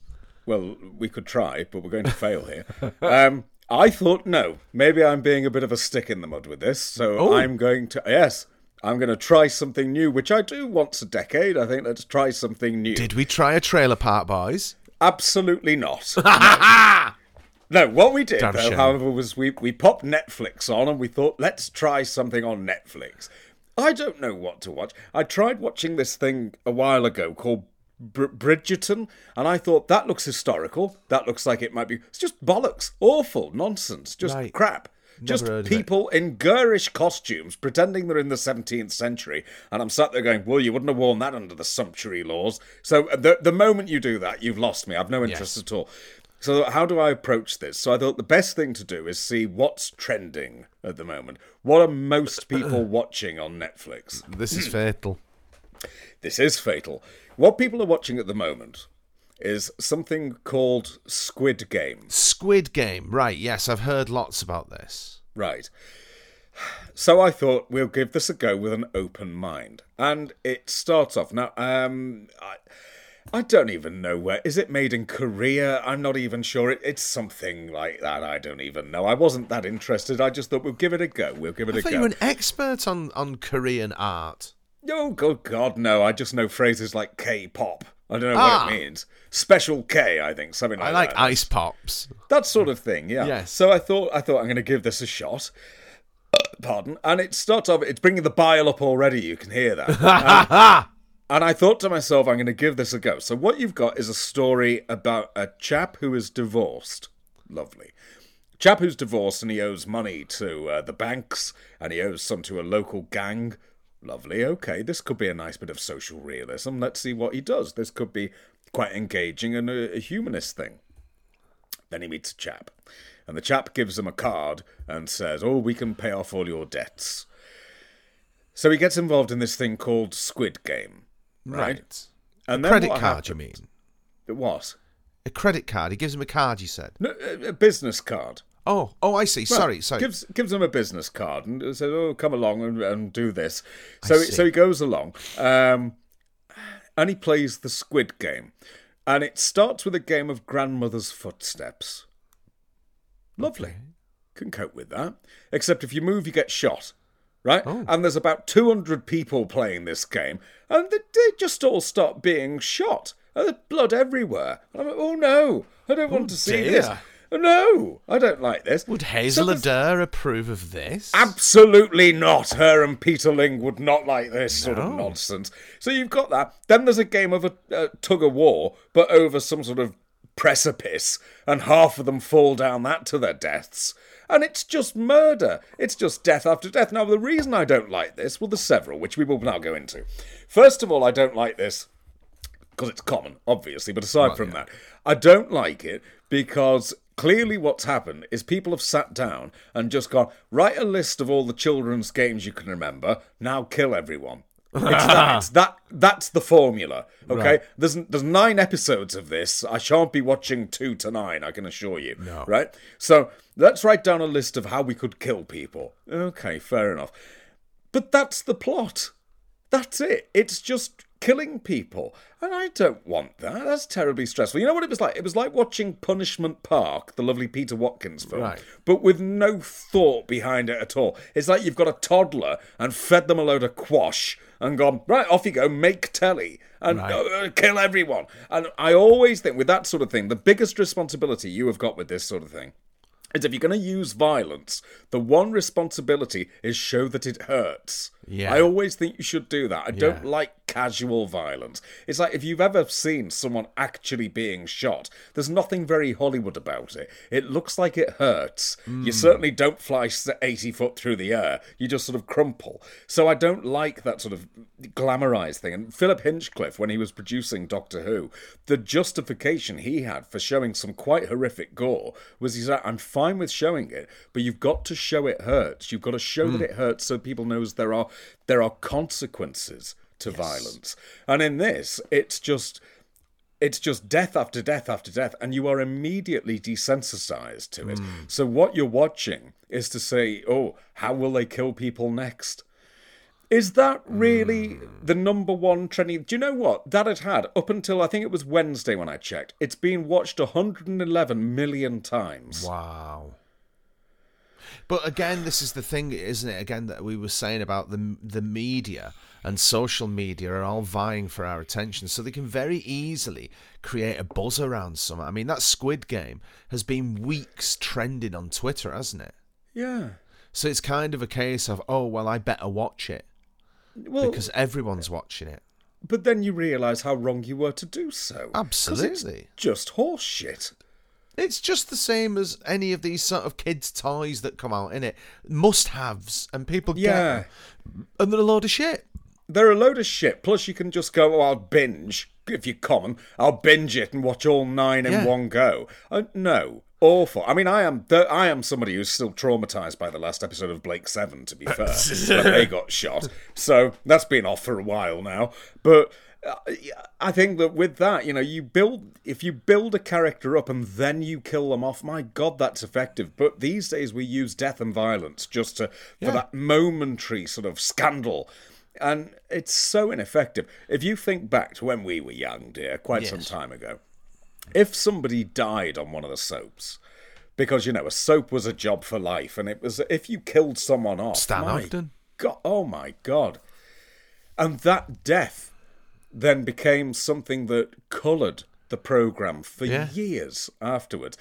well, we could try, but we're going to fail here. Um, I thought, no, maybe I'm being a bit of a stick in the mud with this, so Oh. I'm going to, yes, I'm going to try something new, which I do once a decade. I think let's try something new. did we try a trailer park boys Absolutely not. No. What we did, though, however, was we, we popped Netflix on and we thought, let's try something on Netflix. I don't know what to watch. I tried watching this thing a while ago called Br- Bridgerton, and I thought, that looks historical. That looks like it might be. It's just bollocks. Awful. Nonsense. Just Right. crap. Just of it. people in garish costumes pretending they're in the 17th century. And I'm sat there going, well, you wouldn't have worn that under the sumptuary laws. So uh, the, the moment you do that, you've lost me. I've no interest Yes. at all. So how do I approach this? So I thought the best thing to do is see what's trending at the moment. What are most people watching on Netflix? This is fatal. This is fatal. What people are watching at the moment is something called Squid Game. Squid Game, right? Yes, I've heard lots about this. Right. So I thought we'll give this a go with an open mind, and it starts off now. Um, I, I don't even know where is it made in Korea. I'm not even sure. It, it's something like that. I don't even know. I wasn't that interested. I just thought we'll give it a go. We'll give it I a go. you were an expert on, on Korean art. Oh, good God, no. I just know phrases like K-pop. I don't know Ah. what it means. Special K, I think, something like that. I like that. ice pops. that sort of thing. Yeah. Yes. So I thought I thought I'm going to give this a shot. Pardon. And it starts off. It's bringing the bile up already. You can hear that. Um, And I thought to myself, I'm going to give this a go. So, what you've got is a story about a chap who is divorced. Lovely. Chap who's divorced and he owes money to uh, the banks and he owes some to a local gang. Lovely. Okay, this could be a nice bit of social realism. Let's see what he does. This could be quite engaging and a, a humanist thing. Then he meets a chap, and the chap gives him a card and says, Oh, we can pay off all your debts. So he gets involved in this thing called Squid Game. Right. And then Credit card, you mean? mean? What? A credit card. He gives him a card. You said. No, a a business card. Oh, oh, I see. sorry, sorry. Gives gives him a business card and says, "Oh, come along and, and do this." So so he goes along, um, and he plays the Squid Game, and it starts with a game of grandmother's footsteps. Lovely, can cope with that. Except if you move, you get shot. Right, Oh. and there's about 200 people playing this game, and they, they just all start being shot. And there's blood everywhere. And I'm like, oh no, I don't want oh, to see this. No, I don't like this. Would Hazel there's- Adair approve of this? Absolutely not. Her and Peter Ling would not like this sort of nonsense. So you've got that. Then there's a game of a, a tug of war, but over some sort of precipice, and half of them fall down that to their deaths. And it's just murder. It's just death after death. Now, the reason I don't like this, well, there's several, which we will now go into. First of all, I don't like this because it's common, obviously. But aside from that, I don't like it because clearly what's happened is people have sat down and just gone, write a list of all the children's games you can remember, now kill everyone. It's that, it's that that's the formula. Okay, there's there's nine episodes of this. I shan't be watching two to nine. I can assure you. No. Right. So let's write down a list of how we could kill people. Okay, fair enough. But that's the plot. That's it. It's just killing people. And I don't want that. That's terribly stressful. You know what it was like? It was like watching Punishment Park, the lovely Peter Watkins film, Right. but with no thought behind it at all. It's like you've got a toddler and fed them a load of quash and gone, right, off you go, make telly and Right. uh, kill everyone. And I always think with that sort of thing, the biggest responsibility you have got with this sort of thing is if you're going to use violence, the one responsibility is show that it hurts. Yeah. I always think you should do that. I don't like casual violence. It's like if you've ever seen someone actually being shot, there's nothing very Hollywood about it. It looks like it hurts. Hmm. You certainly don't fly 80 foot through the air. You just sort of crumple. So I don't like that sort of glamorized thing. And Philip Hinchcliffe, when he was producing Doctor Who, the justification he had for showing some quite horrific gore was he said, I'm fine with showing it, but you've got to show it hurts. You've got to show that hmm. it hurts so people knows there are there are consequences to violence. And in this, it's just it's just death after death after death, and you are immediately desensitized to it. Hmm. So what you're watching is to say, "Oh, how will they kill people next?" Is that mm. really the number one trending? Do you know what that had had up until I think it was Wednesday when I checked? It's been watched 111 million times. Wow. But again, this is the thing, isn't it? Again, that we were saying about the the media and social media are all vying for our attention, so they can very easily create a buzz around something. I mean, that Squid Game has been weeks trending on Twitter, hasn't it? Yeah. So it's kind of a case of, oh well, I better watch it Well, because everyone's watching it. but then you realise how wrong you were to do so. Absolutely. just horse shit. It's just the same as any of these sort of kids' toys that come out in it. Must haves, and people get Yeah. them, and they're a load of shit. They're a load of shit. Plus, you can just go, oh, I'll binge. If you're common, I'll binge it and watch all nine in one go. Uh, no. Awful. I mean, I am th- I am somebody who's still traumatized by the last episode of Blake Seven. To be fair, when they got shot, so that's been off for a while now. But uh, I think that with that, you know, you build if you build a character up and then you kill them off. My God, that's effective. But these days we use death and violence just to for that momentary sort of scandal. And it's so ineffective. If you think back to when we were young, dear, quite some time ago, if somebody died on one of the soaps, because you know a soap was a job for life, and it was if you killed someone off, Stan Ogden. God, oh my God, and that death then became something that coloured the programme for Yeah. years afterwards.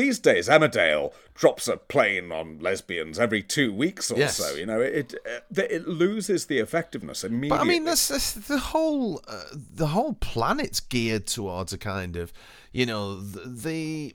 These days, Emmerdale drops a plane on lesbians every two weeks or Yes. so. You know, it it, it loses the effectiveness immediately. But I mean, that's, that's the whole uh, the whole planet's geared towards a kind of, you know, the, the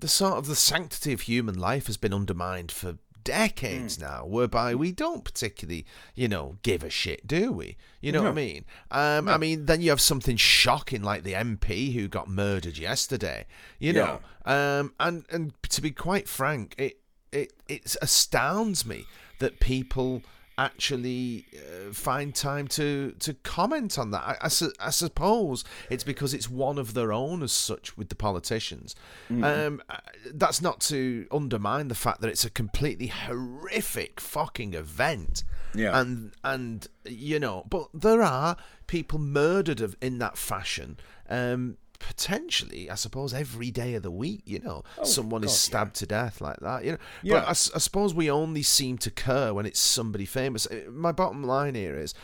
the sort of the sanctity of human life has been undermined for decades now, whereby we don't particularly, you know, give a shit, do we? You know what I mean? Um, I mean, then you have something shocking like the MP who got murdered yesterday. You know, um, and and to be quite frank, it it it astounds me that people actually uh, find time to to comment on that. I, I, su- I suppose it's because it's one of their own as such with the politicians. Um, uh, that's not to undermine the fact that it's a completely horrific fucking event. Yeah. And and you know, but there are people murdered of in that fashion. Um, potentially, I suppose every day of the week. You know, someone is stabbed to death like that. You know, Yeah. but I suppose we only seem to cur when it's somebody famous. Uh, My bottom line here is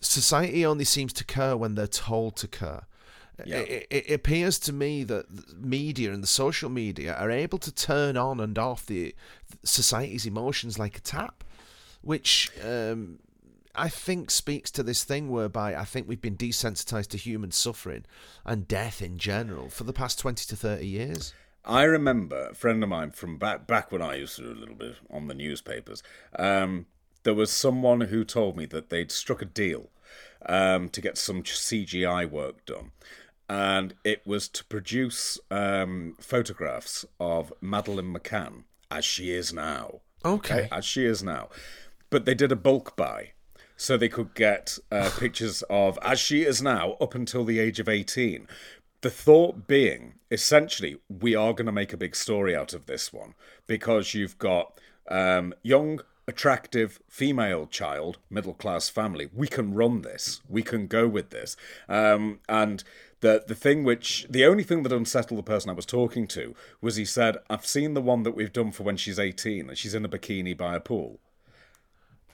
society only seems to cur when they're told to cur. Yeah. It, it, it appears to me that media and the social media are able to turn on and off the society's emotions like a tap, which um, I think speaks to this thing whereby I think we've been desensitized to human suffering and death in general for the past 20 to 30 years. I remember a friend of mine from back back when I used to do a little bit on the newspapers. Um, there was someone who told me that they'd struck a deal um, to get some CGI work done, and it was to produce um, photographs of Madeleine McCann as she is now. Okay. as she is now, but they did a bulk buy. So they could get uh, pictures of as she is now up until the age of 18. The thought being, essentially, we are going to make a big story out of this one because you've got um, young, attractive female child, middle class family. We can run this. We can go with this. Um, and the the thing which the only thing that unsettled the person I was talking to was he said, "I've seen the one that we've done for when she's 18 and she's in a bikini by a pool."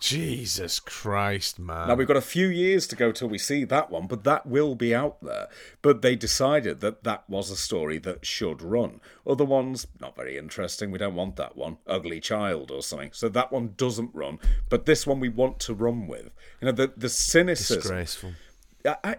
Jesus Christ, man. Now we've got a few years to go till we see that one, but that will be out there. But they decided that that was a story that should run. Other ones, not very interesting. We don't want that one. Ugly Child or something. So that one doesn't run. But this one we want to run with. You know, the the cynicism. Disgraceful.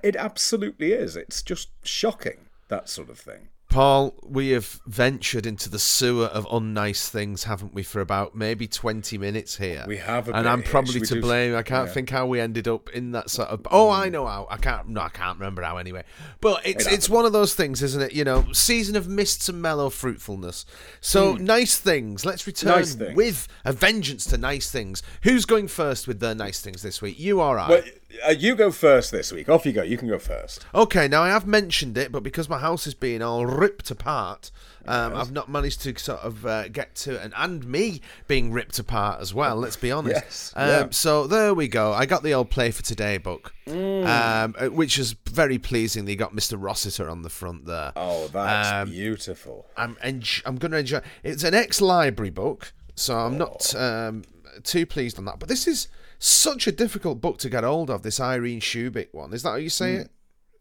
It absolutely is. It's just shocking that sort of thing. Paul, we have ventured into the sewer of unnice things, haven't we, for about maybe 20 minutes here? We have a And I'm probably to blame. I can't yeah. think how we ended up in that sort of. Oh, I know how. I can't. No, I can't remember how anyway. But it's It it's one of those things, isn't it? You know, season of mists and mellow fruitfulness. So hmm. nice things. Let's return. Nice things. with a vengeance to nice things. Who's going first with their nice things this week? You or I? Well, uh, you go first this week. Off you go. You can go first. Okay, now I have mentioned it, but because my house is being all ripped apart, um, I've not managed to sort of uh, get to it, and, and me being ripped apart as well. Let's be honest. Yes, Um, yeah. So there we go. I got the old Play for Today book, Mm. um, uh, which is very pleasingly got Mr. Rossiter on the front there. Oh, that's Um, beautiful. I'm enj- I'm going to enjoy. It's an ex-library book, so I'm not um, too pleased on that. But this is such a difficult book to get hold of. This Irene Shubik one. Is that how you say it?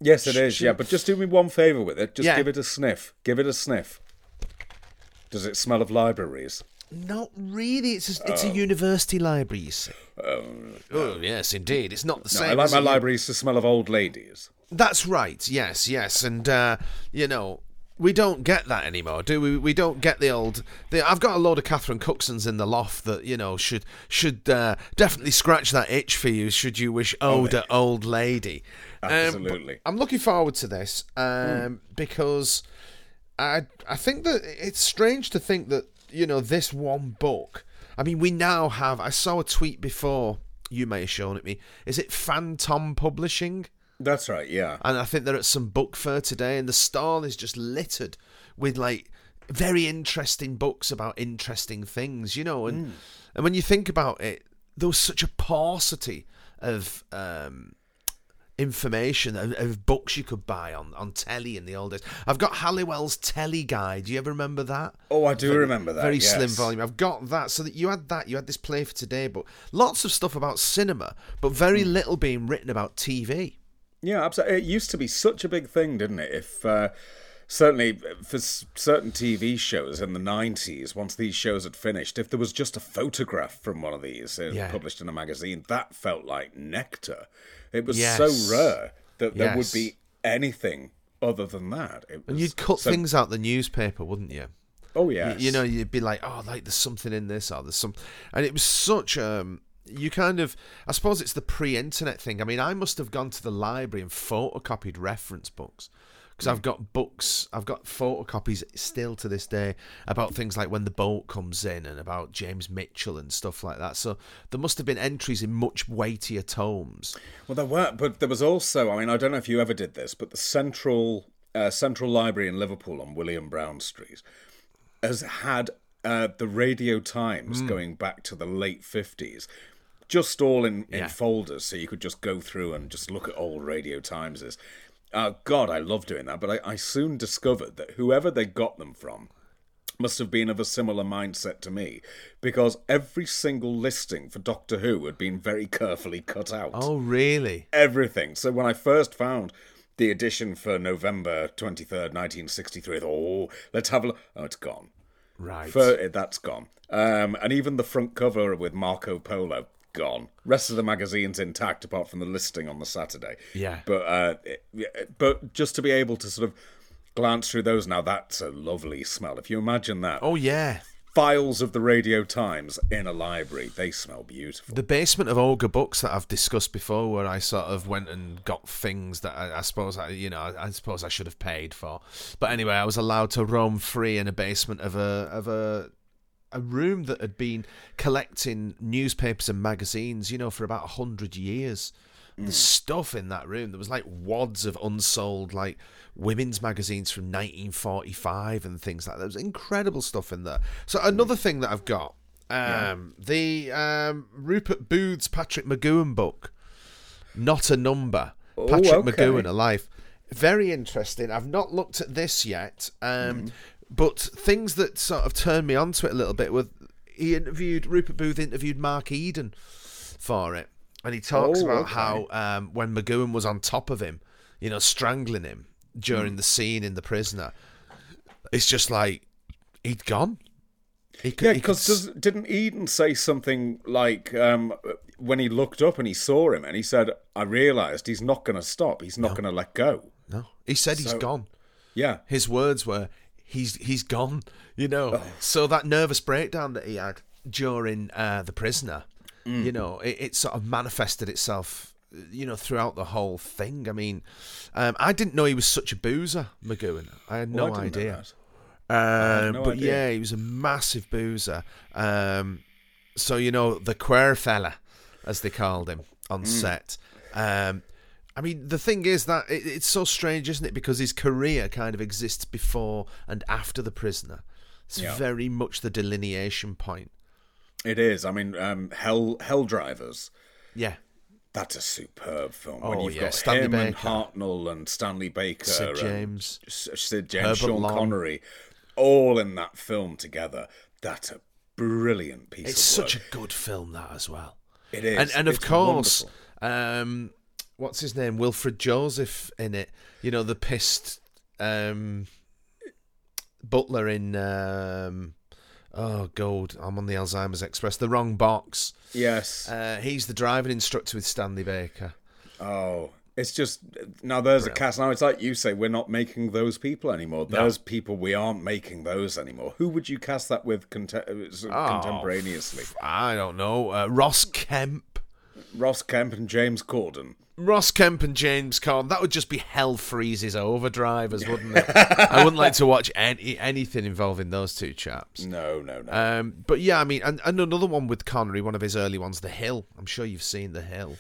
Yes, it is. Yeah, but just do me one favour with it. Just Yeah. give it a sniff. Give it a sniff. Does it smell of libraries? Not really. It's a, it's a university library. You see. oh yes, indeed. It's not the No, same. I like as my libraries to smell of old ladies. That's right. Yes, yes, and uh, you know. We don't get that anymore, do we? We don't get the old. The, I've got a load of Catherine Cooksons in the loft that you know should should uh, definitely scratch that itch for you. Should you wish older old lady? Um, Absolutely. I'm looking forward to this um, because I I think that it's strange to think that you know this one book. I mean, we now have. I saw a tweet before. You may have shown it me. Is it Fantom Publishing? That's right, yeah. And I think they're at some book fair today, and the stall is just littered with like very interesting books about interesting things, you know. And and when you think about it, there was such a paucity of um, information of, of books you could buy on on telly in the old days. I've got Halliwell's Teleguide. Do you ever remember that? Oh, I do remember that. Very yes. slim volume. I've got that. So that you had that, you had this play for today, but lots of stuff about cinema, but very Hmm. little being written about TV. Yeah, absolutely. It used to be such a big thing, didn't it? If uh, certainly for s- certain TV shows in the '90s, once these shows had finished, if there was just a photograph from one of these uh, Yeah. published in a magazine, that felt like nectar. It was Yes. so rare that there would be anything other than that. It And you'd cut so- things out the newspaper, wouldn't you? Oh Y- yes, You know, you'd be like, oh, like there's something in this, or there's some, and it was such um. You kind of, I suppose it's the pre-internet thing. I mean, I must have gone to the library and photocopied reference books because I've got books, I've got photocopies still to this day about things like when the boat comes in and about James Mitchell and stuff like that. So there must have been entries in much weightier tomes. Well, there were, but there was also. I mean, I don't know if you ever did this, but the central uh, Central Library in Liverpool on William Brown Street has had uh, the Radio Times Hmm. going back to the late fifties, just all in, in Yeah. folders, so you could just go through and just look at old Radio Timeses. Uh, God, I love doing that, but I, I soon discovered that whoever they got them from must have been of a similar mindset to me, because every single listing for Doctor Who had been very carefully cut out Oh, really? everything. So when I first found the edition for November 23rd, 1963, I thought, oh, let's have a look. Oh, it's gone. Right. For, that's gone. Um, and even the front cover with Marco Polo, gone. Rest of the magazine's intact apart from the listing on the Saturday. Yeah. But, uh, it- but just to be able to sort of glance through those now, that's a lovely smell. If you imagine that. oh, yeah. Files of the Radio Times in a library, they smell beautiful. The basement of Ogre Books that I've discussed before, where I sort of went and got things that I, I suppose I, you know, I, I suppose I should have paid for. But anyway, I was allowed to roam free in a basement of a of a a room that had been collecting newspapers and magazines, you know, for about a hundred years. The stuff in that room, there was like wads of unsold like women's magazines from 1945 and things like that. There was incredible stuff in there. So another thing that I've got, um, the um, Rupert Booth's Patrick McGoohan book, Not a Number. Patrick okay. McGoohan Alive. Very interesting. I've not looked at this yet, um, but things that sort of turned me onto it a little bit were he interviewed Rupert Booth interviewed Mark Eden for it, and he talks Oh, about okay. how um, when McGoohan was on top of him, you know, strangling him during the scene in the prisoner, it's just like he'd gone. He could, Yeah, he could because didn't Eden say something like um, when he looked up and he saw him and he said, "I realised he's not going to stop. He's not going to let go." no, he said he's gone. Yeah, his words were he's he's gone you know Oh. so that nervous breakdown that he had during uh, the prisoner Mm. you know it, it sort of manifested itself you know throughout the whole thing i mean um, i didn't know he was such a boozer McGoohan i had Well, no I idea um, no but idea. yeah he was a massive boozer um, so you know the queer fella as they called him on Mm. set um, I mean, the thing is that it, it's so strange, isn't it? Because his career kind of exists before and after the prisoner. It's Yeah. very much the delineation point. It is. I mean, um, Hell Hell Drivers. Yeah, That's a superb film. when Oh, you've yeah, got Stanley him and Baker. James and Stanley Baker, Sid and James. Sid James, Herbert Sean Lom. Connery, all in that film together. That's a brilliant piece it's such a good film that as well. It is, and and of It's course, um, what's his name? Wilfred Joseph in it. You know the pissed um, butler in. Um, oh God, I'm on the Alzheimer's Express. The wrong box. yes. Uh, he's the driving instructor with Stanley Baker. Oh, it's just now. There's a cast. Now it's like you say, we're not making those people anymore. There's people we aren't making those anymore. Who would you cast that with uh, Oh, contemporaneously? I don't know. Uh, Ross Kemp. Ross Kemp and James Corden. Ross Kemp and James Corden. That would just be hell freezes overdrivers, wouldn't it? I wouldn't like to watch any anything involving those two chaps. No, no, no. Um, but yeah, I mean, and, and another one with Connery, one of his early ones, The Hill. I'm sure you've seen The Hill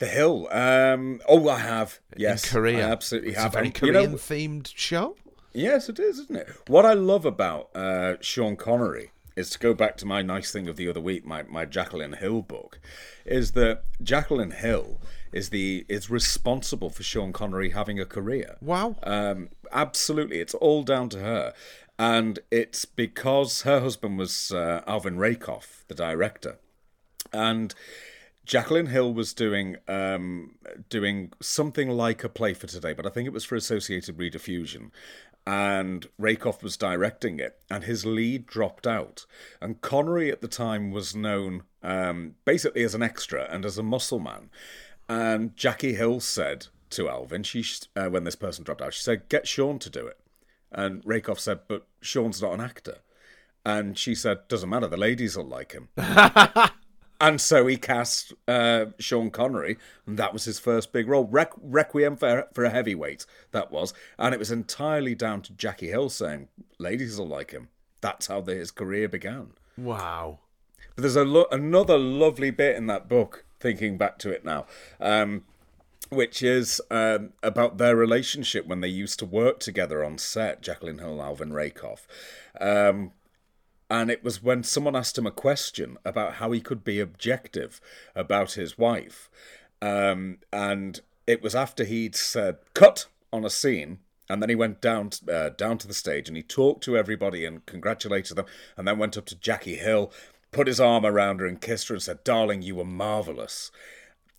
the Hill. Um, oh, I have. Yes, in Korea. I absolutely it's have. a very And, you know, Korean themed show. Yes, it is, isn't it? What I love about uh, Sean Connery is to go back to my nice thing of the other week, my, my Jacqueline Hill book, is that Jacqueline Hill is the is responsible for Sean Connery having a career. Wow. Um, absolutely, it's all down to her, and it's because her husband was uh, Alvin Rakoff, the director, and Jacqueline Hill was doing um, doing something like a play for today, but I think it was for Associated Rediffusion. And Rakoff was directing it, and his lead dropped out. And Connery at the time was known um, basically as an extra and as a muscle man. And Jackie Hill said to Alvin, she uh, when this person dropped out, she said, "Get Sean to do it." And Rakoff said, "But Sean's not an actor." And she said, "Doesn't matter. The ladies will like him." and so he cast uh, Sean Connery, and that was his first big role. Requ- Requiem for, for a heavyweight, that was. And it was entirely down to Jackie Hill saying, ladies will like him. That's how the, his career began. Wow. But there's a lo- another lovely bit in that book, thinking back to it now, um, which is um, about their relationship when they used to work together on set, Jacqueline Hill, and Alvin Rakoff. Um, and it was when someone asked him a question about how he could be objective about his wife. Um, and it was after he'd said, cut on a scene. And then he went down uh, down to the stage and he talked to everybody and congratulated them. And then went up to Jackie Hill, put his arm around her and kissed her and said, "Darling, you were marvelous."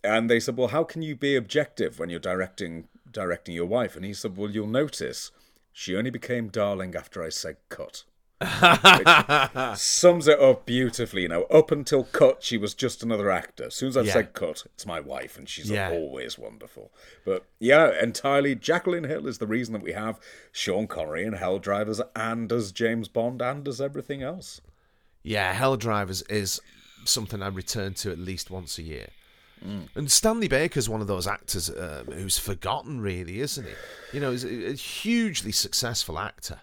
And they said, "Well, how can you be objective when you're directing directing your wife?" And he said, "Well, you'll notice she only became darling after I said cut." Which sums it up beautifully. You know, up until cut, she was just another actor. As soon as I've Yeah. said cut, it's my wife, and she's Yeah. always wonderful. But yeah, entirely, Jacqueline Hill is the reason that we have Sean Connery and Hell Drivers, and as James Bond, and as everything else. Yeah, Hell Drivers is something I return to at least once a year. And Stanley Baker's one of those actors um, who's forgotten, really, isn't he? You know, he's a, a hugely successful actor.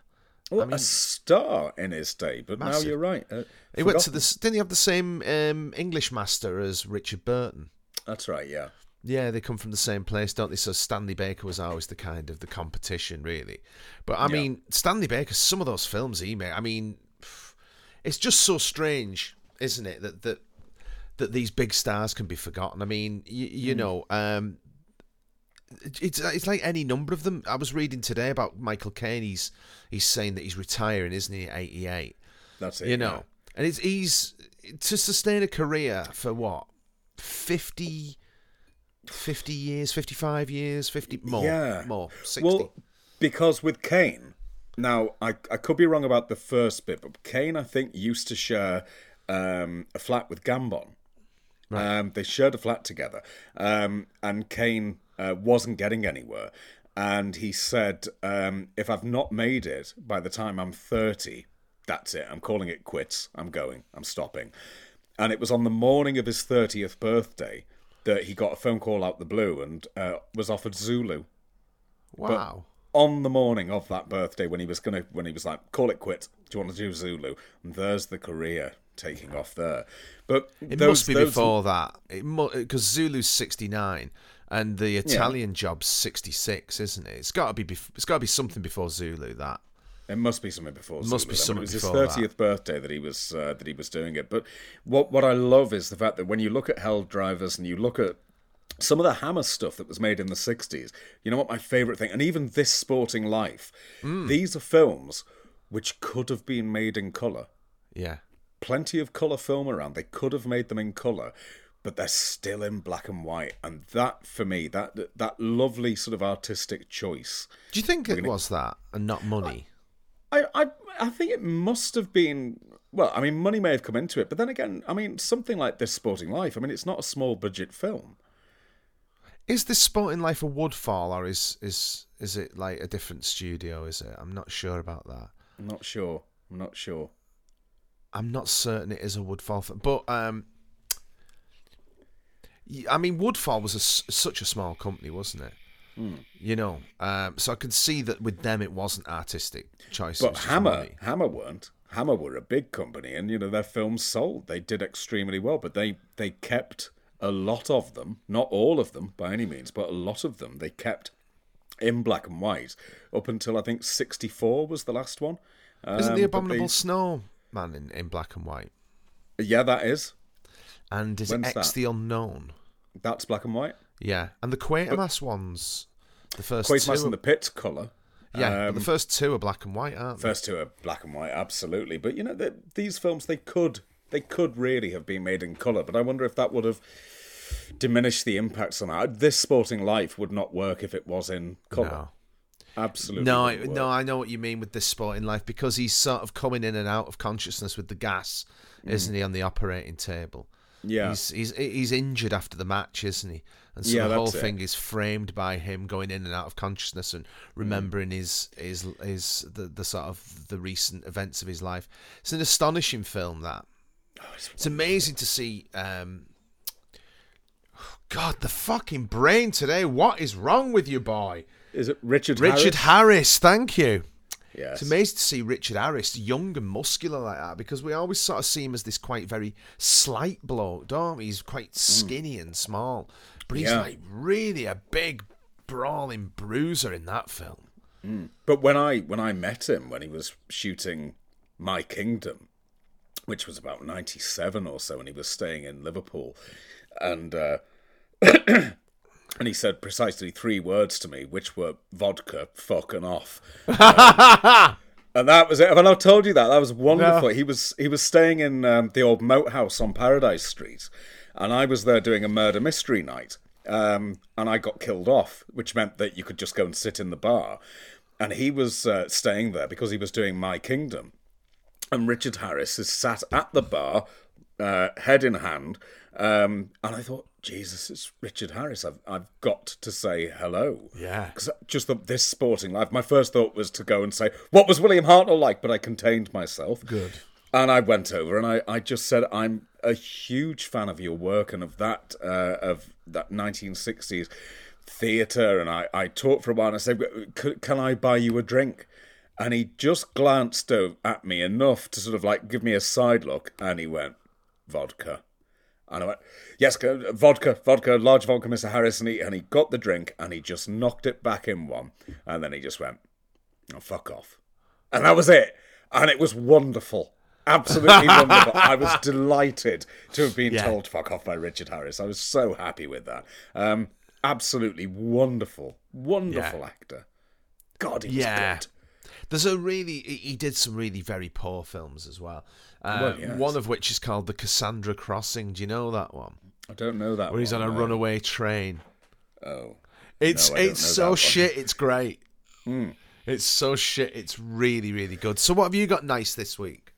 Well, a star in his day, but Massive. now you're right. Uh, He went to the. Didn't he have the same um, English master as Richard Burton? That's right. Yeah. Yeah, they come from the same place, don't they? So Stanley Baker was always the kind of the competition, really. But I Yeah. mean, Stanley Baker, some of those films he made, I mean, it's just so strange, isn't it? That that that these big stars can be forgotten. I mean, you, you know, um, it's it's like any number of them. I was reading today about Michael Caine. He's he's saying that he's retiring, isn't he? Eighty eight. That's it. You know, and it's he's to sustain a career for what 50, 50 years, fifty five years, fifty more, Yeah. more sixty. Well, because with Caine, now I I could be wrong about the first bit, but Caine I think used to share um, a flat with Gambon. Um, they shared a flat together, um, and Caine uh, wasn't getting anywhere. And he said, um, "If I've not made it by the time I'm 30, that's it. I'm calling it quits. I'm going. I'm stopping." And it was on the morning of his 30th birthday that he got a phone call out the blue and uh, was offered Zulu wow. On the morning of that birthday when he was gonna when he was like call it quits do you want to do zulu and there's the career taking off there but It those, must be those- before that. It because Zulu's sixty nine. And the Italian job's sixty six, isn't it? It's got to be. Bef- it's got to be something before Zulu. That it must be something before Must Zulu be something it was his 30th birthday that he was uh, that he was doing it but what what i love is the fact that when you look at hell drivers and you look at some of the hammer stuff that was made in the 60s you know what my favorite thing and even this sporting life Hmm. these are films which could have been made in color yeah. plenty of color film around. They could have made them in color, but they're still in black and white. And that, for me, that that lovely sort of artistic choice. Do you think it was that and not money? I, I I think it must have been. Well, I mean, money may have come into it, but then again, I mean, something like this Sporting Life. I mean, it's not a small budget film. Is this Sporting Life a Woodfall or is is is it like a different studio? Is it? I'm not sure about that. I'm not sure. I'm not sure. I'm not certain it is a Woodfall, but um, I mean Woodfall was a such a small company, wasn't it? Hmm. You know, um, so I could see that with them it wasn't artistic choice. But Hammer, money. Hammer weren't. Hammer were a big company, and you know their films sold. They did extremely well, but they they kept a lot of them, not all of them by any means, but a lot of them they kept in black and white up until I think sixty four was the last one. Isn't Um, the Abominable they- Snowman in, in black and white? Yeah, that is. And is When's X that? the Unknown? That's black and white. Yeah, and the Quatermass ones, the first Quatermass two. and the Pits colour. yeah, but Um, the first two are black and white, aren't they? First two are black and white, absolutely. But you know, the, these films they could they could really have been made in color. But I wonder if that would have diminished the impact somehow. This sporting life would not work if it was in colour. No. Absolutely. No, I, work. no, I know what you mean with this sporting life because he's sort of coming in and out of consciousness with the gas, isn't he, on the operating table? Mm. Yeah. He's he's he's injured after the match, isn't he? And so Yeah, the whole thing is framed by him going in and out of consciousness and remembering his his his the, the sort of the recent events of his life. It's an astonishing film that. It's amazing to see. Um, God, the fucking brain today. What is wrong with you, boy? Is it Richard Richard Harris? Harris, thank you. Yes. It's amazing to see Richard Harris young and muscular like that because we always sort of see him as this quite very slight bloke, don't we? He's quite skinny and small, but he's Yeah. like really a big brawling bruiser in that film. But when I when I met him when he was shooting My Kingdom, which was about ninety seven or so, and he was staying in Liverpool, and uh, and he said precisely three words to me, which were vodka, fuck, and off. Um, and that was it. And I told you that? That was wonderful. He was he was staying in um, the old moat house on Paradise Street, and I was there doing a murder mystery night. Um, and I got killed off, which meant that you could just go and sit in the bar. And he was uh, staying there because he was doing My Kingdom. And Richard Harris is sat at the bar, uh, head in hand. Um, and I thought, Jesus, it's Richard Harris. I've, I've got to say hello. Yeah. Because just the, this sporting life, my first thought was to go and say, What was William Hartnell like? But I contained myself. Good. And I went over and I, I just said, I'm a huge fan of your work and of that uh, of that 1960s theatre. And I, I talked for a while and I said, "C- Can I buy you a drink? And he just glanced at me enough to sort of like give me a side look and he went, Vodka. And I went, yes, vodka, vodka, large vodka, Mr. Harris. And he, and he got the drink and he just knocked it back in one. And then he just went, oh, fuck off. And that was it. And it was wonderful. Absolutely wonderful. I was delighted to have been Yeah. told fuck off by Richard Harris. I was so happy with that. Um, absolutely wonderful, wonderful Yeah. actor. God, he was Yeah. good. There's a really he did some really very poor films as well. Well, um, yes. One of which is called The Cassandra Crossing. Do you know that one? I don't know that Where he's on a no. runaway train. Oh. It's No, it's so shit. It's great. Hmm. It's so shit. It's really really good. So what have you got nice this week?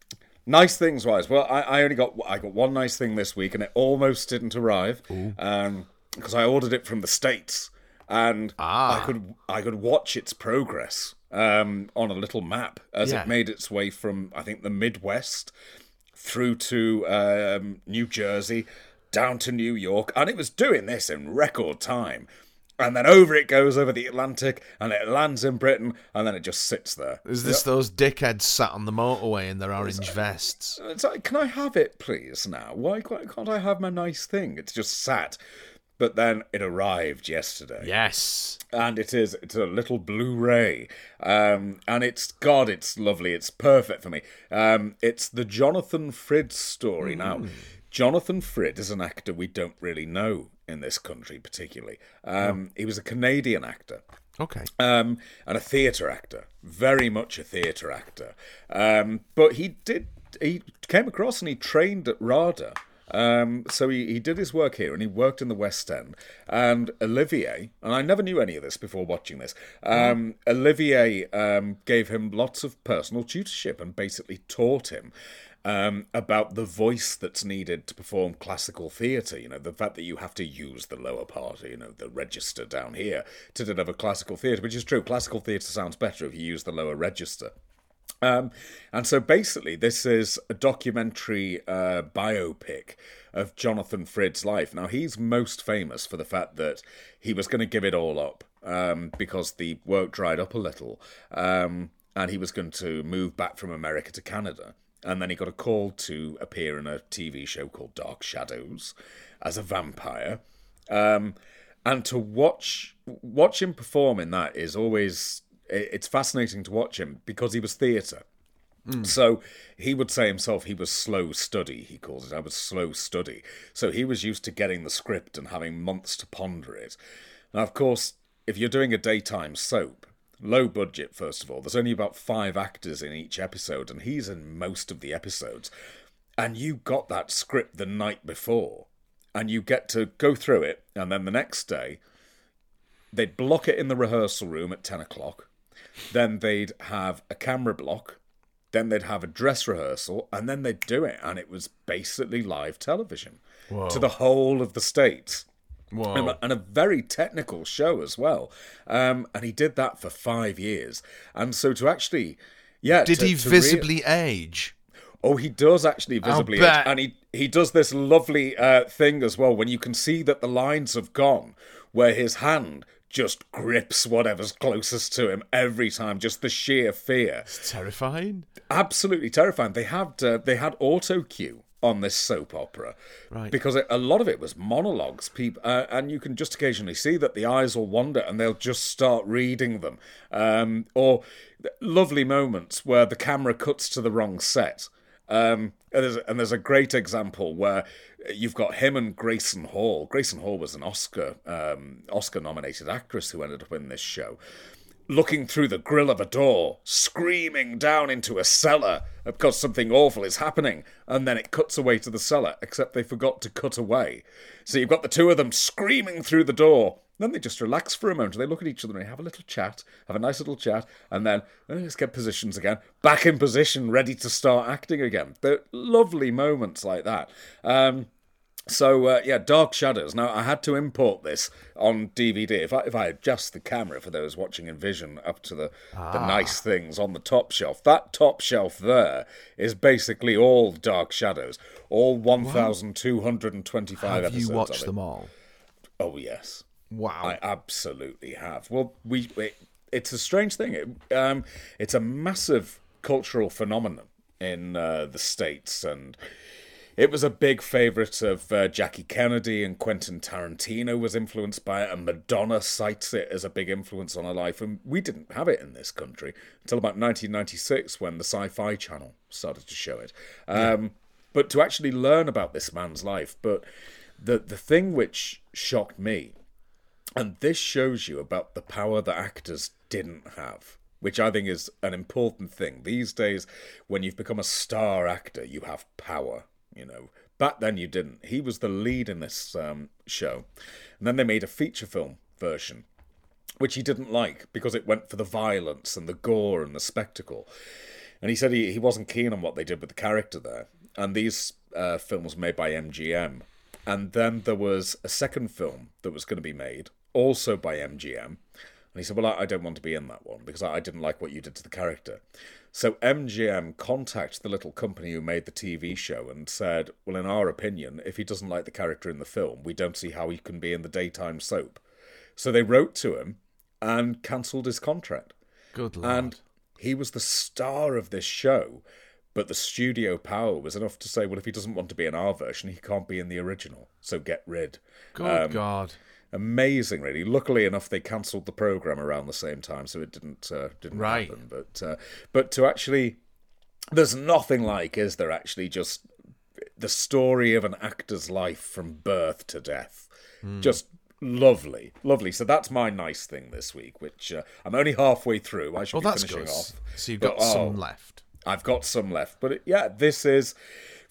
Nice things wise. Well, I, I only got I got one nice thing this week, and it almost didn't arrive because um, I ordered it from the states, and Ah. I could I could watch its progress um, on a little map as Yeah. it made its way from I think the Midwest through to um, New Jersey, down to New York, and it was doing this in record time. And then over it goes over the Atlantic, and it lands in Britain, and then it just sits there. Is this those dickheads sat on the motorway in their orange vests? It's like, can I have it, please? Now, why can't I have my nice thing? It's just sat. But then it arrived yesterday, Yes. and it is it's a little Blu-ray, um, and it's God, it's lovely, it's perfect for me. Um, it's the Jonathan Frid story. Now, Jonathan Frid is an actor we don't really know in this country, particularly. Um, He was a Canadian actor Okay. um, and a theatre actor, very much a theatre actor. Um, but he did he came across and he trained at RADA. Um, so he, he did his work here and he worked in the West End. And Olivier, and I never knew any of this before watching this, um, Olivier um, gave him lots of personal tutorship and basically taught him um, about the voice that's needed to perform classical theatre. You know, the fact that you have to use the lower part, you know, the register down here to deliver classical theatre, which is true. Classical theatre sounds better if you use the lower register. Um, and so basically, this is a documentary uh, biopic of Jonathan Frid's life. Now, he's most famous for the fact that he was going to give it all up um, because the work dried up a little, um, and he was going to move back from America to Canada. And then he got a call to appear in a TV show called Dark Shadows as a vampire. Um, and to watch watch him perform in that is always it's fascinating to watch him because he was theatre. Hmm. So he would say himself he was slow study, he calls it. I was slow study. So he was used to getting the script and having months to ponder it. Now, of course, if you're doing a daytime soap, low budget, first of all, there's only about five actors in each episode, and he's in most of the episodes. And you got that script the night before. and you get to go through it, and then the next day they'd block it in the rehearsal room at ten o'clock. Then they'd have a camera block. Then they'd have a dress rehearsal, and then they'd do it, and it was basically live television to the whole of the states and, a, and a very technical show as well. Um, and he did that for five years. And so to actually, yeah, Did to- he to visibly age? Oh, he does actually visibly, age, and he he does this lovely uh, thing as well when you can see that the lines have gone, where his hand just grips whatever's closest to him every time. Just the sheer fear, Terrifying. absolutely terrifying. They had uh, they had auto cue on this soap opera, Right. Because it, a lot of it was monologues, people, uh, and you can just occasionally see that the eyes will wander and they'll just start reading them, um, or lovely moments where the camera cuts to the wrong set. Um, and, there's, and there's a great example where you've got him and Grayson Hall. Grayson Hall was an Oscar um, Oscar nominated actress who ended up in this show looking through the grill of a door, screaming down into a cellar because something awful is happening, and then it cuts away to the cellar, except they forgot to cut away. So you've got the two of them screaming through the door. Then they just relax for a moment. They look at each other and have a little chat, have a nice little chat, and then "Oh, let's get positions again. Back in position, ready to start acting again. They're lovely moments like that. Um, so uh, yeah, Dark Shadows. Now I had to import this on DVD. If I if I adjust the camera for those watching in Vision up to the the nice things on the top shelf, that top shelf there is basically all Dark Shadows, all one thousand two hundred and twenty five Have episodes. you watched them all? Oh yes, Wow. I absolutely have. Well, we it, it's a strange thing. It, um, it's a massive cultural phenomenon in uh, the states, and it was a big favorite of uh, Jackie Kennedy and Quentin Tarantino was influenced by it, and Madonna cites it as a big influence on her life. And we didn't have it in this country until about 1996 when the Sci-Fi Channel started to show it. Um, But to actually learn about this man's life, but the the thing which shocked me and this shows you about the power that actors didn't have, which I think is an important thing. These days, when you've become a star actor, you have power, you know. Back then, you didn't. He was the lead in this um, show. And then they made a feature film version, which he didn't like because it went for the violence and the gore and the spectacle. And he said he, he wasn't keen on what they did with the character there. And these uh, films made by MGM. And then there was a second film that was going to be made, also by MGM. And he said, Well, I, I don't want to be in that one because I, I didn't like what you did to the character. So MGM contacted the little company who made the TV show and said, Well, in our opinion, if he doesn't like the character in the film, we don't see how he can be in the daytime soap. So they wrote to him and cancelled his contract. Good lord. And he was the star of this show, but the studio power was enough to say, well, if he doesn't want to be in our version, he can't be in the original. So get rid. Good um, God. Amazing, really. Luckily enough, they cancelled the program around the same time, so it didn't uh, didn't Right. happen. But uh, but to actually, there's nothing like, is there? Actually, just the story of an actor's life from birth to death. Hmm. Just lovely, lovely. So that's my nice thing this week, which uh, I'm only halfway through. I should Well, be that's finishing good. off. So you've But, got some oh, left. I've got some left, but it, yeah, this is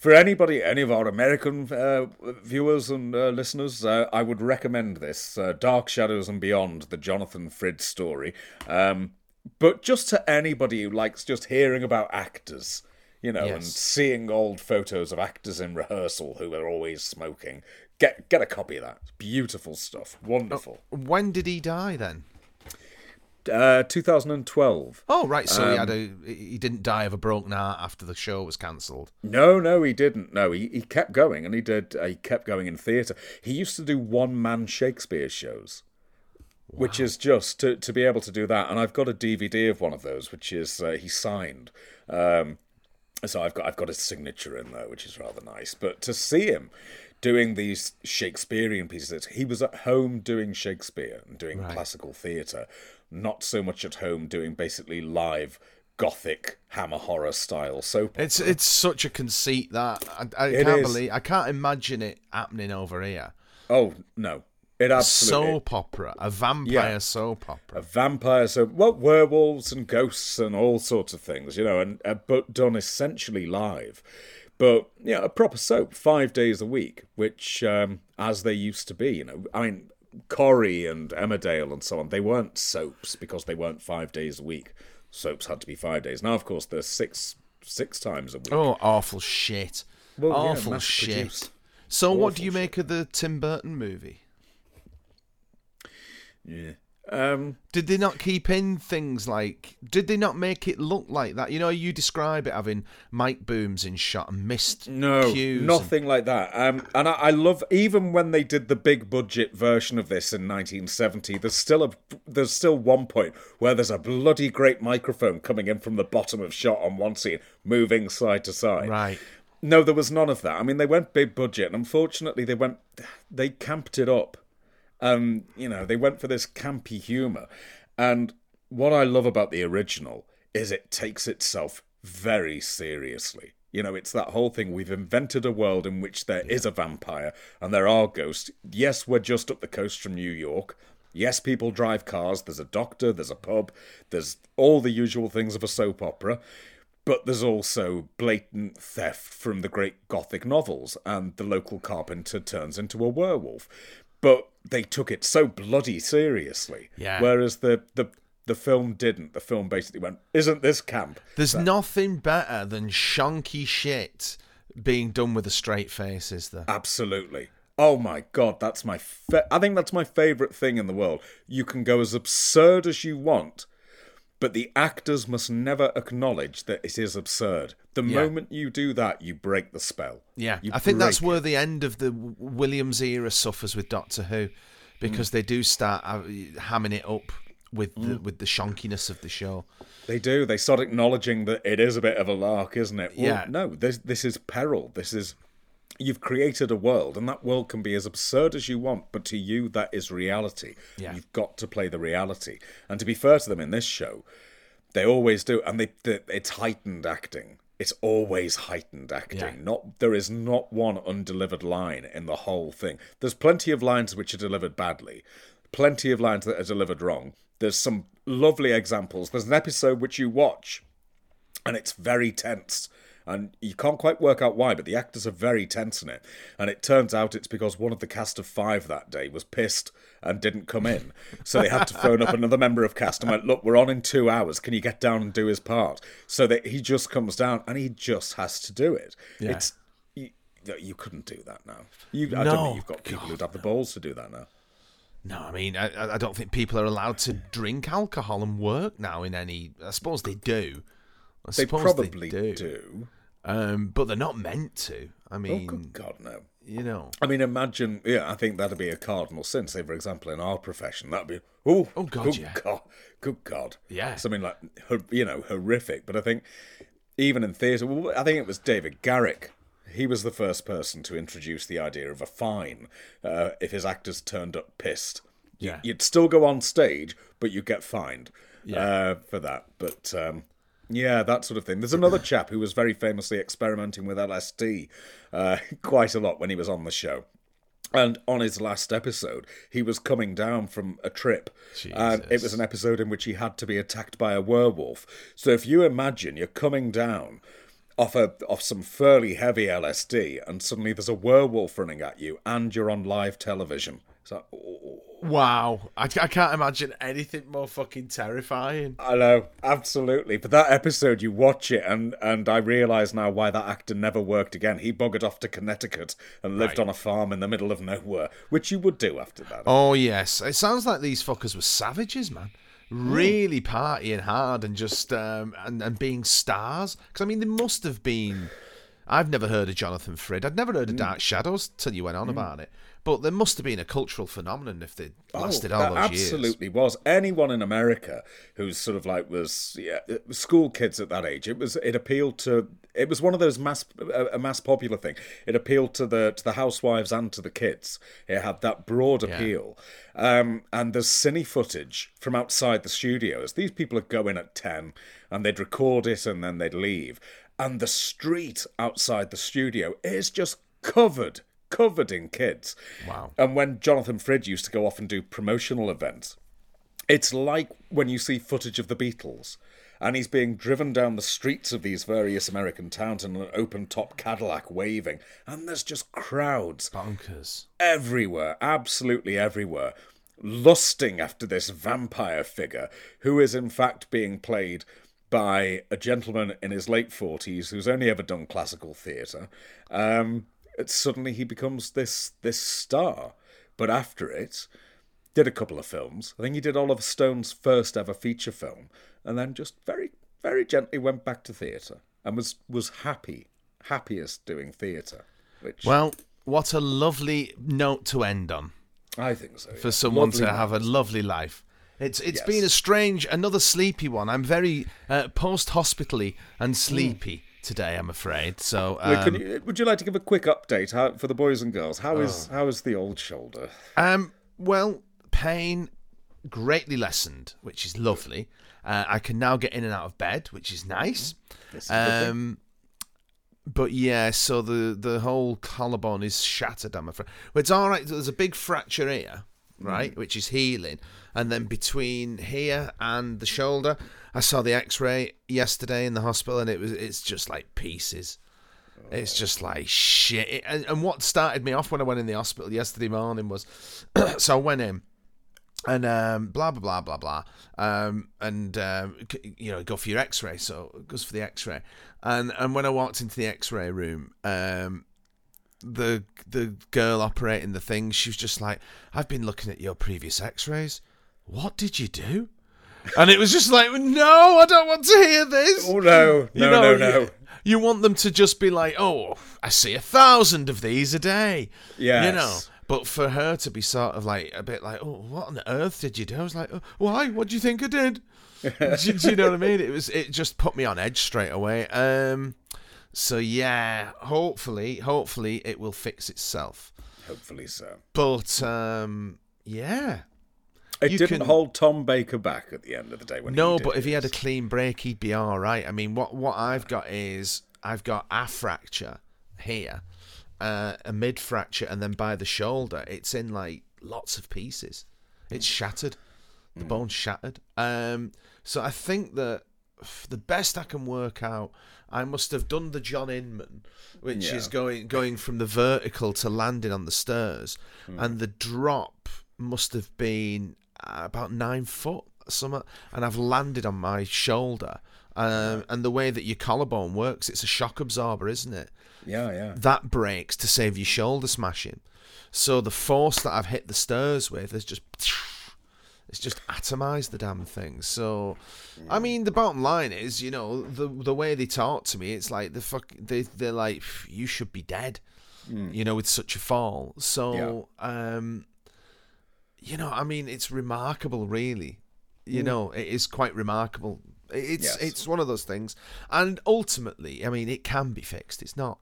for anybody, any of our American uh, viewers and uh, listeners. Uh, I would recommend this uh, Dark Shadows and Beyond, the Jonathan Frid story. Um, but just to anybody who likes just hearing about actors, you know, and seeing old photos of actors in rehearsal who are always smoking, get get a copy of that. Beautiful stuff, wonderful. When did he die then? Uh, 2012. Oh, right. So he had Um, a he didn't die of a broken heart after the show was cancelled. No, no, he didn't. No, he, he kept going, and he did. Uh, he kept going in theatre. He used to do one man Shakespeare shows, which is just to to be able to do that. And I've got a DVD of one of those, which is uh, he signed. Um, so I've got I've got his signature in there, which is rather nice. But to see him doing these Shakespearean pieces, he was at home doing Shakespeare and doing classical theatre, not so much at home doing basically live gothic hammer horror style soap. It's it's such a conceit that I, I can't is. believe I can't imagine it happening over here. Oh no, it absolutely Soap opera, a vampire Yeah. soap opera, a vampire so well werewolves and ghosts and all sorts of things, you know, and uh, but done essentially live. But yeah, a proper soap, five days a week, which um, as they used to be. You know, I mean, Corrie and Emmerdale and so on, they weren't soaps because they weren't five days a week. Soaps had to be five days. Now, of course, they're six six times a week. Oh, awful shit. Well, awful mass shit. produced. So, what do Awful you make of the Tim Burton movie? Yeah. Um, Did they not keep in things like? Did they not make it look like that? You know, you describe it having mic booms in shot and missed No, cues. and- nothing like that. Um, and I, I love even when they did the big budget version of this in 1970. There's still a there's still one point where there's a bloody great microphone coming in from the bottom of shot on one scene, moving side to side. Right. No, there was none of that. I mean, they went big budget, and unfortunately, they went they camped it up. Um, you know, they went for this campy humor, and what I love about the original is it takes itself very seriously. You know, it's that whole thing. We've invented a world in which there is a vampire and there are ghosts. Yes, we're just up the coast from New York. Yes, people drive cars. There's a doctor, there's a pub, there's all the usual things of a soap opera. But there's also blatant theft from the great Gothic novels, and the local carpenter turns into a werewolf. But they took it so bloody seriously. Yeah. Whereas the, the, the film didn't. The film basically went, Isn't this camp? There's nothing better than shonky shit being done with a straight face, is there? Absolutely. Oh my god, that's my fa- I think that's my favorite thing in the world. You can go as absurd as you want, but the actors must never acknowledge that it is absurd. The Yeah. moment you do that, you break the spell. Yeah, You I think that's break where the end of the Williams era suffers with Doctor Who, because Mm. they do start uh, hamming it up with the with the shonkiness of the show. They do. They start acknowledging that it is a bit of a lark, isn't it? Well, Yeah. No, this this is peril. This is you've created a world, and that world can be as absurd as you want, but to you that is reality. Yeah. You've got to play the reality. And to be fair to them in this show, they always do, and they, they it's heightened acting. It's always heightened acting. Yeah. Not there is not one undelivered line in the whole thing. There's plenty of lines which are delivered badly, plenty of lines that are delivered wrong. There's some lovely examples. There's an episode which you watch and it's very tense. And you can't quite work out why, but the actors are very tense in it. And it turns out it's because one of the cast of five that day was pissed and didn't come in. So they had to phone up another member of cast and went, Look, we're on in two hours. Can you get down and do his part? So that he just comes down and he just has to do it. Yeah. It's you, you couldn't do that now. You, I don't think you've got people who'd have the balls to do that now. No, I mean, I, I don't think people are allowed to drink alcohol and work now in any. I suppose they do. I They probably they do, do. Um, but they're not meant to. I Oh, mean, good God, no. you know. I mean, imagine, yeah, I think that'd be a cardinal sin. Say, for example, in our profession, that'd be, oh, Oh, God, good yeah. God, good God. Yeah. Something like, you know, horrific. But I think, even in theatre, well, I think it was David Garrick. He was the first person to introduce the idea of a fine uh, if his actors turned up pissed. Yeah. You'd still go on stage, but you get fined uh, for that. But um, yeah, that sort of thing. There's another chap who was very famously experimenting with LSD uh, quite a lot when he was on the show. And on his last episode, he was coming down from a trip. And it was an episode in which he had to be attacked by a werewolf. So if you imagine you're coming down off a off some fairly heavy LSD and suddenly there's a werewolf running at you and you're on live television. It's like, oh, oh, oh, Wow, I, I can't imagine anything more fucking terrifying. I know, absolutely. But that episode, you watch it, and and I realise now why that actor never worked again. He buggered off to Connecticut and lived Right. on a farm in the middle of nowhere, which you would do after that. Oh yes, it sounds like these fuckers were savages, man. Hmm. Really partying hard and just um, and and being stars. Because I mean, they must have been. I've never heard of Jonathan Frid. I'd never heard of hmm. Dark Shadows till you went on hmm. about it. But there must have been a cultural phenomenon if they lasted all Oh, that those years. absolutely was. Anyone in America who's sort of like was yeah, school kids at that age, it was it appealed to. It was one of those mass a a mass popular thing. It appealed to the to the housewives and to the kids. It had that broad appeal. Um, and there's cine footage from outside the studios. These people would go in at ten and they'd record it and then they'd leave. And the street outside the studio is just covered, covered in kids. Wow. And when Jonathan Frid used to go off and do promotional events, it's like when you see footage of the Beatles. and he's being driven down the streets of these various American towns in an open top Cadillac waving, and there's just crowds Bonkers. everywhere, absolutely everywhere, lusting after this vampire figure who is in fact being played by a gentleman in his late 40s who's only ever done classical theatre. Um, suddenly he becomes this this star. But after it, did a couple of films. I think he did Oliver Stone's first ever feature film, and then just very, very gently went back to theatre and was was happy, happiest doing theatre. Which Well, what a lovely note to end on I think so. for someone Lovely to have a lovely life. It's it's Yes. been a strange, another sleepy one. I'm very uh, post hospitally and sleepy today. I'm afraid. So Wait, um, can you, would you like to give a quick update how, for the boys and girls? How is Oh. how is the old shoulder? Um, well, pain greatly lessened, which is lovely. Uh, I can now get in and out of bed, which is nice. Is a good thing. Um, but yeah, so the the whole collarbone is shattered. I'm afraid. Well, it's all right. There's a big fracture here, right, which is healing, and then between here and the shoulder, I saw the X-ray yesterday in the hospital, and it was it's just like pieces. It's just like shit. It- And, and what started me off when I went in the hospital yesterday morning was, so I went in, and um, blah blah blah blah blah, um, and um, you know go for your X-ray. So it goes for the X-ray, and and when I walked into the X-ray room, um, the the girl operating the thing, she was just like, "I've been looking at your previous X-rays. What did you do?" And it was just like, "No, I don't want to hear this." Oh no, no, You know, no, no. You, you want them to just be like, "Oh, I see a thousand of these a day." Yeah. You know. But for her to be sort of like a bit like, "Oh, what on earth did you do?" I was like, oh, "Why? What do you think I did?" do, do you know what I mean? It was. It just put me on edge straight away. Um. So yeah, hopefully, hopefully it will fix itself. Hopefully so. But um, yeah. It You didn't can- hold Tom Baker back at the end of the day when No, but if he had a clean break, he'd be all right. I mean, what what I've got is I've got a fracture here, uh, a mid fracture, and then by the shoulder, it's in like lots of pieces. It's shattered. The bone's shattered. Um, so I think that the best I can work out, I must have done the John Inman, which Yeah. is going going from the vertical to landing on the stairs, and the drop must have been about nine foot something, and I've landed on my shoulder. Um, and the way that your collarbone works, it's a shock absorber, isn't it? yeah, yeah. That breaks to save your shoulder smashing. So the force that I've hit the stairs with is just it's just atomized the damn thing. So I mean the bottom line is, you know, the the way they talk to me, it's like the fuck they they're like you should be dead. You know, with such a fall. So um you know, I mean it's remarkable really. You know, it is quite remarkable. It's Yes. it's one of those things. And ultimately, I mean, it can be fixed. It's not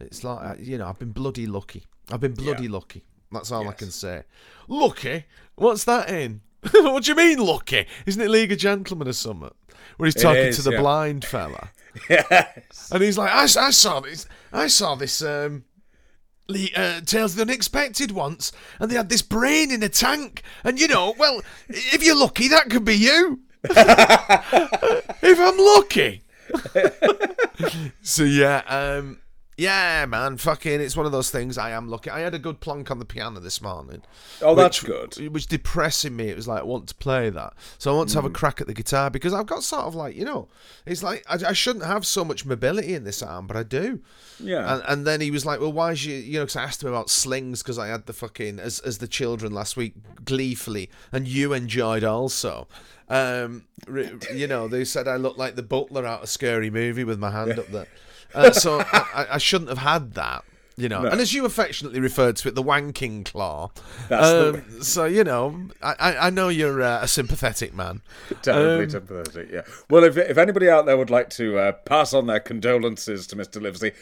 it's like uh, you know, I've been bloody lucky. I've been bloody lucky. That's all I can say. Lucky? What's that in? what do you mean lucky? Isn't it League of Gentlemen or something? Where he's talking is, to the yeah. blind fella, Yes. and he's like, "I, I saw this. I saw this." Um, uh, Tales of the Unexpected once, and they had this brain in a tank, and you know, well, if you're lucky, that could be you. if I'm lucky. so yeah, um, yeah, man, fucking, it's one of those things. I am lucky. I had a good plonk on the piano this morning. Oh, that's which- good. It was depressing me. It was like I want to play that, so I want to have a Mm. crack at the guitar because I've got sort of like you know, it's like I, I shouldn't have so much mobility in this arm, but I do. Yeah. And, and then he was like, "Well, why is you?" You know, because I asked him about slings because I had the fucking as as the children last week gleefully, and you enjoyed also. Um, you know, they said I looked like the butler out of Scary Movie with my hand up there. Uh, so I, I- shouldn't have had that. You know, and as you affectionately referred to it, the wanking claw. That's the um, so you know, I, I I know you're uh, a sympathetic man. Terribly Um, sympathetic, yeah. Well, if, if anybody out there would like to uh, pass on their condolences to Mr. Livesley,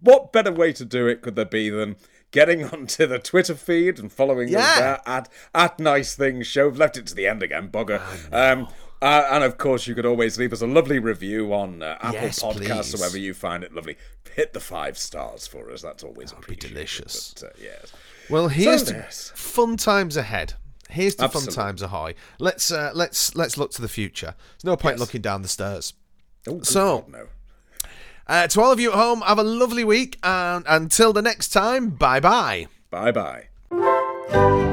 what better way to do it could there be than getting onto the Twitter feed and following Yeah. us there at, at Nice Things Show? We've left it to the end again, bugger. Um, uh, and of course, you could always leave us a lovely review on uh, Apple Yes, Podcasts, please. wherever you find it lovely. Hit the five stars for us. That's always be appreciated. delicious. But, uh, yes. Well, here's So to yes. fun times ahead. Here's to Absolutely. fun times ahoy. Let's uh, let's let's look to the future. There's no point Yes. looking down the stairs. Oh, So- God, no. Uh, to all of you at home, have a lovely week, and until the next time, bye bye. Bye bye.